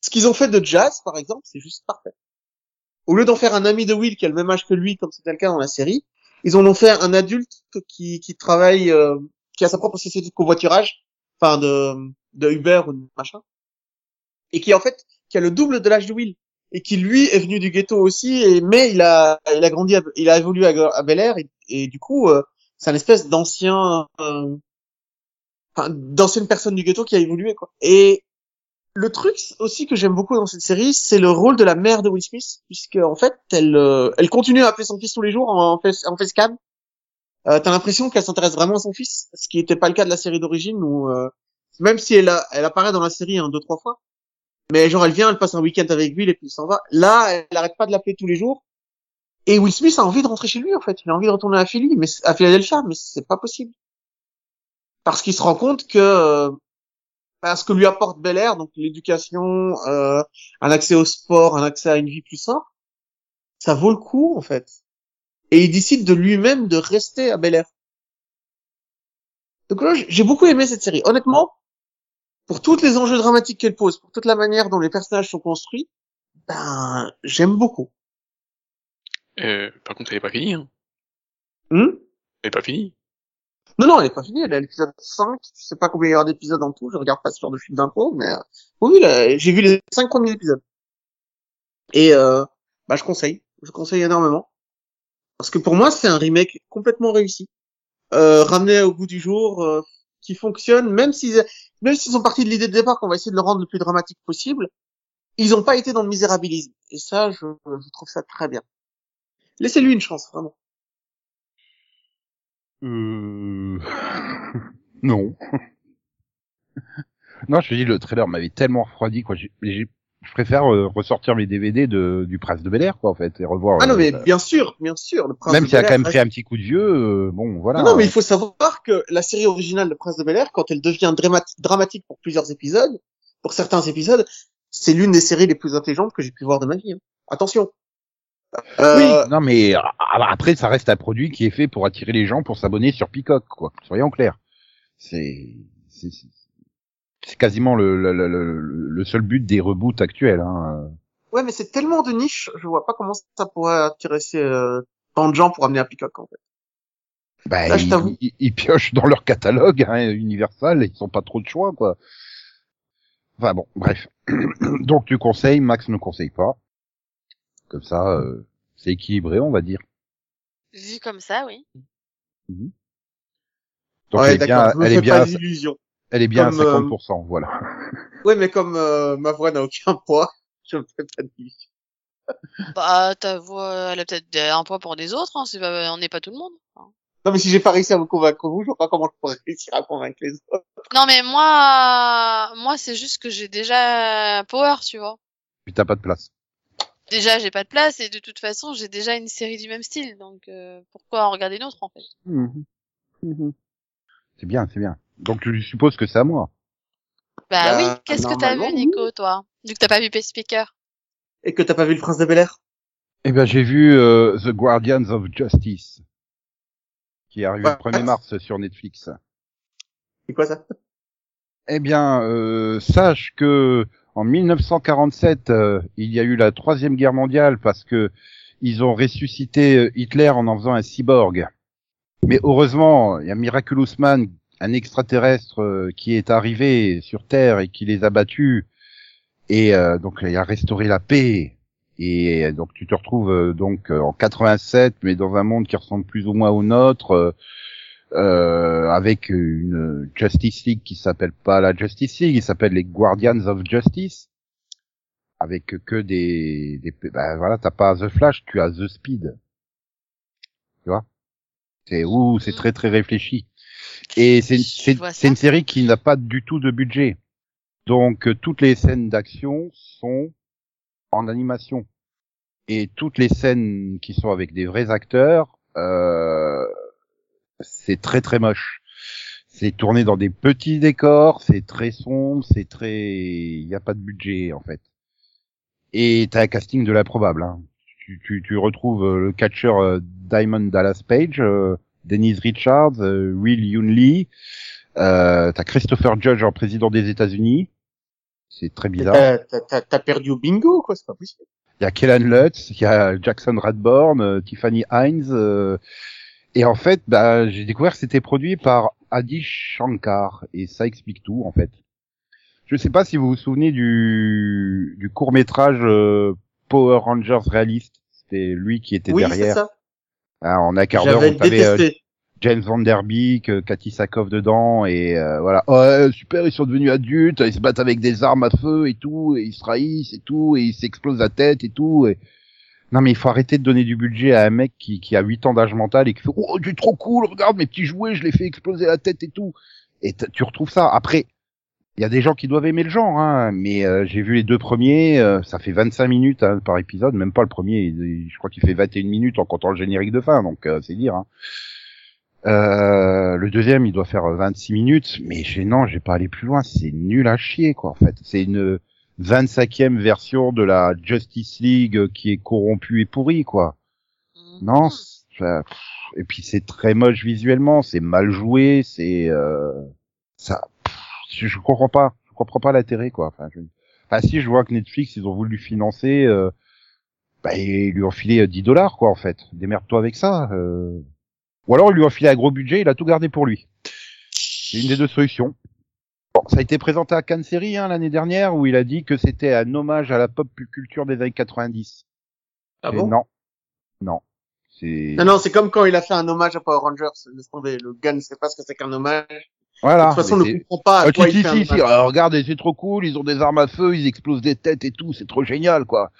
Ce qu'ils ont fait de Jazz, par exemple, c'est juste parfait. Au lieu d'en faire un ami de Will qui a le même âge que lui, comme c'était le cas dans la série, ils en ont fait un adulte qui, qui travaille, euh, qui a sa propre société de covoiturage, enfin de, de Uber ou de machin, et qui en fait, qui a le double de l'âge de Will, et qui lui est venu du ghetto aussi, mais il a, il a grandi, il a évolué à, à Bel Air, et, et du coup, euh, c'est un espèce d'ancien, euh, d'ancienne personne du ghetto qui a évolué quoi. Et le truc aussi que j'aime beaucoup dans cette série, c'est le rôle de la mère de Will Smith, puisque en fait, elle, euh, elle continue à appeler son fils tous les jours en face, en facecam. Euh, T'as l'impression qu'elle s'intéresse vraiment à son fils, ce qui n'était pas le cas de la série d'origine, où euh, même si elle, elle apparaît dans la série un, deux, trois fois, mais genre elle vient, elle passe un week-end avec Will et puis elle s'en va. Là, elle arrête pas de l'appeler tous les jours. Et Will Smith a envie de rentrer chez lui en fait, il a envie de retourner à Philly, mais à Philadelphia, mais c'est pas possible parce qu'il se rend compte que euh, bah, ce que lui apporte Bel Air, donc l'éducation, euh, un accès au sport, un accès à une vie plus simple, ça vaut le coup en fait. Et il décide de lui-même de rester à Bel Air. Donc là, j'ai beaucoup aimé cette série. Honnêtement, pour tous les enjeux dramatiques qu'elle pose, pour toute la manière dont les personnages sont construits, ben j'aime beaucoup. Euh, par contre, elle est pas finie. Hein. Hmm? Elle est pas finie. non, non, elle est pas finie, elle est à l'épisode 5, je sais pas combien il y aura d'épisodes en tout, je regarde pas ce genre de film d'infos, mais euh, oui, là, j'ai vu les 5 premiers épisodes. Et euh, bah je conseille, je conseille énormément. Parce que pour moi, c'est un remake complètement réussi. Euh, ramené au goût du jour, euh, qui fonctionne, même s'ils même s'ils sont partis de l'idée de départ qu'on va essayer de le rendre le plus dramatique possible, ils ont pas été dans le misérabilisme. Et ça, je, je trouve ça très bien. Laissez-lui une chance, vraiment. Euh... non. non, je te dis, le trailer m'avait tellement refroidi, quoi. J'ai- j'ai- Je préfère euh, ressortir mes DVD de, du Prince de Bel Air, quoi, en fait, et revoir. Ah non, euh, mais bah, bien sûr, bien sûr. Le Prince même de si elle a quand même pris un petit coup de vieux, euh, bon, voilà. Non, non, mais il faut savoir que la série originale de Prince de Bel Air, quand elle devient dramatique, dramatique pour plusieurs épisodes, pour certains épisodes, c'est l'une des séries les plus intelligentes que j'ai pu voir de ma vie. hein. Attention. Euh, Oui, non, mais a- après, ça reste un produit qui est fait pour attirer les gens pour s'abonner sur Peacock, quoi. Soyons clairs. C'est, c'est, c'est- c'est quasiment le, le, le, le- seul but des reboots actuels, hein. Ouais, mais c'est tellement de niche, je vois pas comment ça pourrait attirer euh, tant de gens pour amener à Peacock, en fait. Bah, ils, ils- ils piochent dans leur catalogue, hein, Universal, ils ont pas trop de choix, quoi. Enfin bon, bref. Donc tu conseilles, Max ne conseille pas. Comme ça, euh, c'est équilibré, on va dire. Vu comme ça, oui. Donc ouais, elle est bien, elle est fais bien, pas d'illusions. elle est bien Comme, à euh, 50%, voilà. Ouais, mais comme euh, ma voix n'a aucun poids, je me fais pas d'illusions. Bah, ta voix, elle a peut-être un poids pour des autres, hein, pas, on n'est pas tout le monde. hein. Non, mais si j'ai pas réussi à vous convaincre vous, je vois pas comment je pourrais réussir à convaincre les autres. Non, mais moi, moi, c'est juste que j'ai déjà Power, tu vois. Puis t'as pas de place. Déjà j'ai pas de place et de toute façon j'ai déjà une série du même style, donc euh, pourquoi en regarder une autre en fait? Mhm. Mhm. C'est bien, c'est bien. Donc je suppose que c'est à moi? Bah, Bah, oui, qu'est-ce que t'as vu Nico toi? Vu que t'as pas vu Peacemaker. Et que t'as pas vu le prince de Bel Air Eh ben j'ai vu euh, The Guardians of Justice, qui est arrivé Ouais. le 1er mars sur Netflix. C'est quoi ça? Eh bien, euh, sache que en 1947, euh, il y a eu la troisième guerre mondiale parce que ils ont ressuscité euh, Hitler en en faisant un cyborg. Mais heureusement, il y a Miraculous Man, un extraterrestre euh, qui est arrivé sur Terre et qui les a battus. Et donc il a restauré la paix. Et donc tu te retrouves donc en 87, mais dans un monde qui ressemble plus ou moins au nôtre. Euh, avec une Justice League qui s'appelle pas la Justice League, il s'appelle les Guardians of Justice, avec que des, des ben voilà, t'as pas The Flash, tu as The Speed, tu vois? C'est ouh, c'est Mhm. très très réfléchi. Et c'est c'est c'est une série qui n'a pas du tout de budget, donc euh, toutes les scènes d'action sont en animation et toutes les scènes qui sont avec des vrais acteurs. Euh, c'est très très moche. C'est tourné dans des petits décors, c'est très sombre, c'est très, il n'y a pas de budget en fait. Et t'as un casting de l'improbable. Hein. Tu, tu, tu retrouves euh, le catcheur euh, Diamond Dallas Page, euh, Denise Richards, euh, Will Yoon Lee, euh, t'as Christopher Judge en président des États-Unis. C'est très bizarre. T'as- perdu au bingo, quoi, c'est pas possible. Il y a Kellan Lutz, il y a Jackson Radborn, Tiffany Hines. Euh, et en fait, bah, j'ai découvert que c'était produit par Adi Shankar. Et ça explique tout, en fait. Je sais pas si vous vous souvenez du, du court métrage Power Rangers réaliste. C'était lui qui était Oui, c'est derrière. ça. Hein, en un quart d'heure, on avait euh. James Van Der Beek, euh, Cathy Sackhoff dedans et euh, voilà. Ouais, super, ils sont devenus adultes, ils se battent avec des armes à feu et tout, et ils se trahissent et tout, et ils s'explosent la tête et tout. Et... Non mais il faut arrêter de donner du budget à un mec qui, a 8 ans d'âge mental et qui fait oh tu es trop cool, regarde mes petits jouets, je les fais exploser la tête et tout. Et tu retrouves ça. Après, il y a des gens qui doivent aimer le genre, hein, mais euh, j'ai vu les deux premiers, euh, ça fait 25 minutes hein, par épisode, même pas le premier, je crois qu'il fait 21 minutes en comptant le générique de fin, donc euh, c'est dire. Hein. Le deuxième, il doit faire 26 minutes, mais j'ai non, j'ai pas allé plus loin. C'est nul à chier, quoi. En fait, c'est une 25e version de la Justice League qui est corrompue et pourrie, quoi. Non. ça- pff, Et puis c'est très moche visuellement, c'est mal joué, c'est euh, ça. pff, Je, comprends pas, je comprends pas l'intérêt, quoi. Enfin, je... enfin, si je vois que Netflix, ils ont voulu financer, euh, bah, ils lui ont filé euh, 10 dollars, quoi, en fait. Démerde-toi avec ça. Euh... Ou alors il lui a filé un gros budget, il a tout gardé pour lui. C'est une des deux solutions. Ça a été présenté à Cannes Série hein, l'année dernière où il a dit que c'était un hommage à la pop culture des années 90. Ah bon? non, non, c'est Non, non, c'est comme quand il a fait un hommage à Power Rangers. Laisse tomber, le gars ne sait pas ce que c'est qu'un hommage. voilà. de toute façon, mais ne c'est- comprend pas à Ah, quoi tu il dis fait un si, si, alors, regarde, c'est trop cool, ils ont des armes à feu, ils explosent des têtes et tout, c'est trop génial, quoi.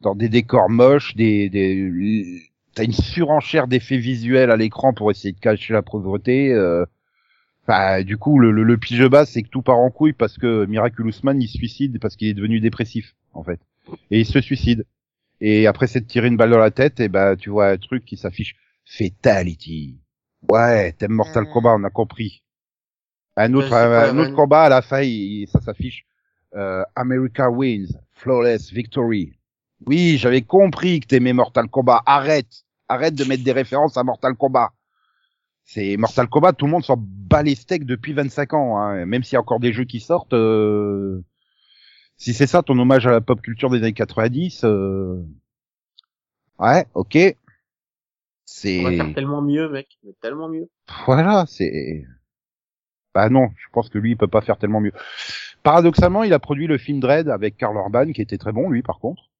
Dans des décors moches, des, des, t'as une surenchère d'effets visuels à l'écran pour essayer de cacher la pauvreté. Euh... Enfin, du coup, le, le, le pige bas, c'est que tout part en couille parce que Miraculous Man, il se suicide parce qu'il est devenu dépressif, en fait. Et il se suicide. Et après s'être tiré une balle dans la tête, et ben, tu vois un truc qui s'affiche Fatality. Ouais, t'aimes Mortal Mhm. Kombat, on a compris. Un autre, c'est la un autre combat à la fin, il- ça s'affiche euh, America wins, flawless victory. Oui, j'avais compris que t'aimais Mortal Kombat. Arrête, arrête de mettre des références à Mortal Kombat. C'est Mortal Kombat, tout le monde s'en bat les steaks depuis 25 ans, hein. même s'il y a encore des jeux qui sortent. euh, Si c'est ça ton hommage à la pop culture des années 90, euh... ouais, ok. On va C'est faire tellement mieux, mec. Mais tellement mieux. voilà, c'est. Bah non, je pense que lui il peut pas faire tellement mieux. Paradoxalement, il a produit le film Dread avec Karl Urban, qui était très bon lui par contre.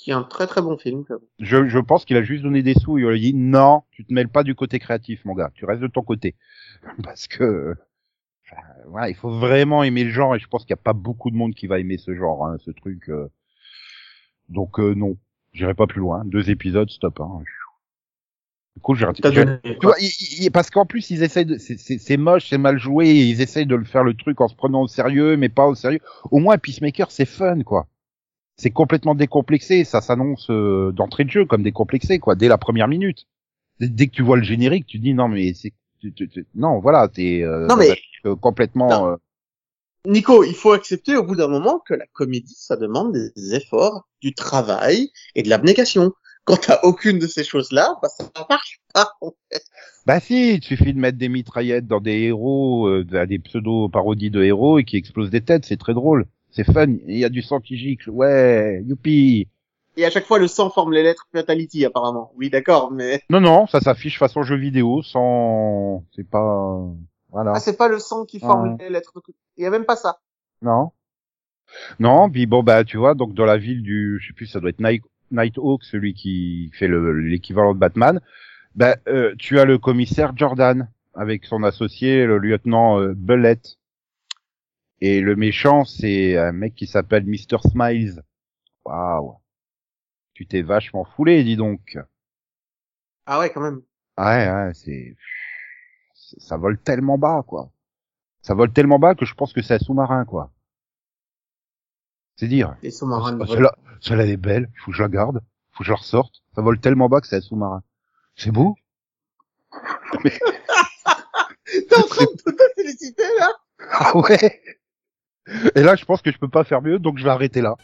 Qui est un très très bon film. Je, je pense qu'il a juste donné des sous. Il a dit non, tu te mêles pas du côté créatif, mon gars. Tu restes de ton côté, parce que enfin, voilà, il faut vraiment aimer le genre et je pense qu'il y a pas beaucoup de monde qui va aimer ce genre, hein, ce truc. euh. Donc euh, non, j'irai pas plus loin. Deux épisodes, stop. Hein. Du coup, j'ai parce qu'en plus ils essayent de, c'est- moche, c'est mal joué, et ils essayent de le faire le truc en se prenant au sérieux, mais pas au sérieux. Au moins Peacemaker c'est fun quoi. C'est complètement décomplexé. Ça s'annonce euh, d'entrée de jeu comme décomplexé, quoi, dès la première minute. Dès, dès que tu vois le générique, tu dis non mais c'est tu- tu- tu- non voilà, t'es euh, mais- euh, complètement. Euh, Nico, il faut accepter au bout d'un moment que la comédie, ça demande des efforts, du travail et de l'abnégation. Quand t'as aucune de ces choses-là, bah, ça marche pas. Bah si, il suffit de mettre des mitraillettes dans des héros, euh, des pseudo-parodies de héros et qui explosent des têtes, c'est très drôle. C'est fun, il y a du sang qui gicle, ouais, youpi. Et à chaque fois, le sang forme les lettres Fatality, apparemment. Oui, d'accord, mais... Non, non, ça s'affiche façon jeu vidéo, sans... C'est pas... Voilà. Ah, c'est pas le sang qui forme Ah. les lettres. Il y a même pas ça. Non. Non, puis bon, bah tu vois, donc dans la ville du... Je sais plus, ça doit être Night, Nighthawk, celui qui fait le- l'équivalent de Batman. Bah, euh, tu as le commissaire Jordan, avec son associé, le lieutenant euh, Bullet. Et le méchant, c'est un mec qui s'appelle Mr. Smiles. Waouh. Tu t'es vachement foulé, dis donc. Ah ouais, quand même. Ouais, ouais, c'est, ça vole tellement bas, quoi. Ça vole tellement bas que je pense que c'est un sous-marin, quoi. C'est dire. Les sous-marins celle-là, elle est belle. Faut que je la garde. Faut que je la ressorte. Ça vole tellement bas que c'est un sous-marin. C'est beau. T'es en train de te féliciter, là? Ah ouais. Et là, je pense que je peux pas faire mieux, donc je vais arrêter là.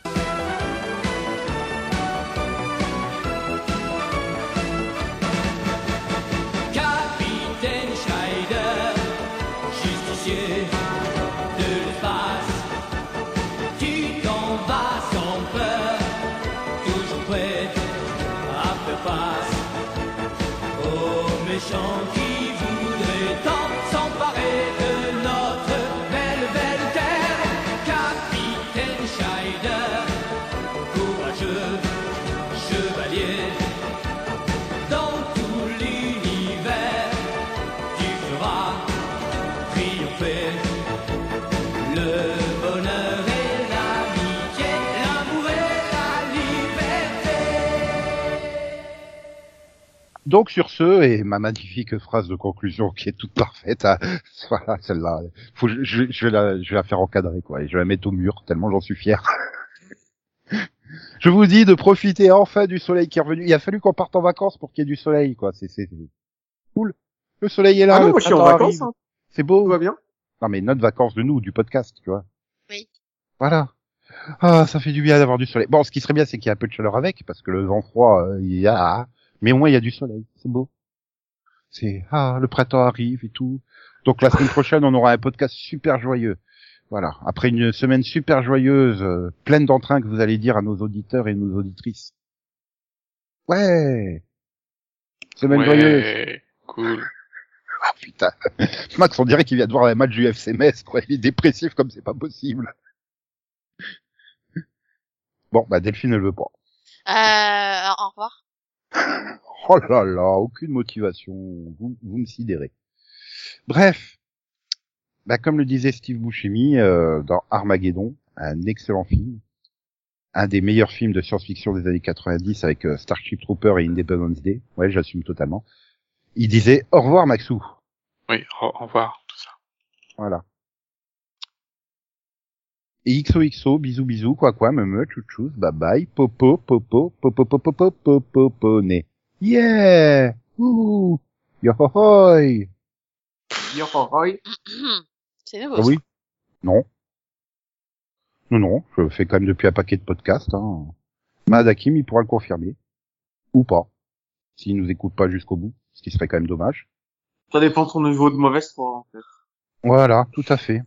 Donc sur ce, et ma magnifique phrase de conclusion qui est toute parfaite, hein, voilà celle-là, faut, je, vais la, je vais la faire encadrer quoi, et je vais la mettre au mur tellement j'en suis fier. je vous dis de profiter enfin du soleil qui est revenu. Il a fallu qu'on parte en vacances pour qu'il y ait du soleil quoi. C'est c'est c'est cool. Le soleil est là. Ah non, le moi, je suis en vacances, hein. C'est Tout beau. va bien. Non mais notre vacances de nous, du podcast, tu vois. Oui. Voilà. Ah, ça fait du bien d'avoir du soleil. Bon, ce qui serait bien, c'est qu'il y ait un peu de chaleur avec, parce que le vent froid, euh, il y a, mais au moins il y a du soleil. C'est beau. C'est ah, le printemps arrive et tout. Donc la semaine prochaine, on aura un podcast super joyeux. Voilà. Après une semaine super joyeuse, euh, pleine d'entrain que vous allez dire à nos auditeurs et nos auditrices. Ouais. Semaine joyeuse. Ouais, cool. Ah putain. Max, on dirait qu'il vient de voir un match du FC Metz, quoi. Il est dépressif comme c'est pas possible. Bon, bah Delphine ne le veut pas. Euh, au revoir. Oh là là, aucune motivation. Vous, vous me sidérez. Bref. Bah, comme le disait Steve Buscemi euh, dans Armageddon, un excellent film. Un des meilleurs films de science-fiction des années 90 avec euh, Starship Trooper et Independence Day. Ouais, j'assume totalement. Il disait au revoir Maxou. Oui, au, au revoir, tout ça. Voilà. Et XOXO, bisous bisous, quoi quoi, me me, chouchous, bye bye, popo, popo, popo, popo, popo, popo, né. Yeah! Ouh! Yohohoi! C'est nouveau. Ah oui? Non. Non, non, je fais quand même depuis un paquet de podcasts, hein. Mad Hakim, il pourra le confirmer. Ou pas. S'il nous écoute pas jusqu'au bout, ce qui serait quand même dommage. Ça dépend de son niveau de mauvaise foi, en fait. Voilà, tout à fait.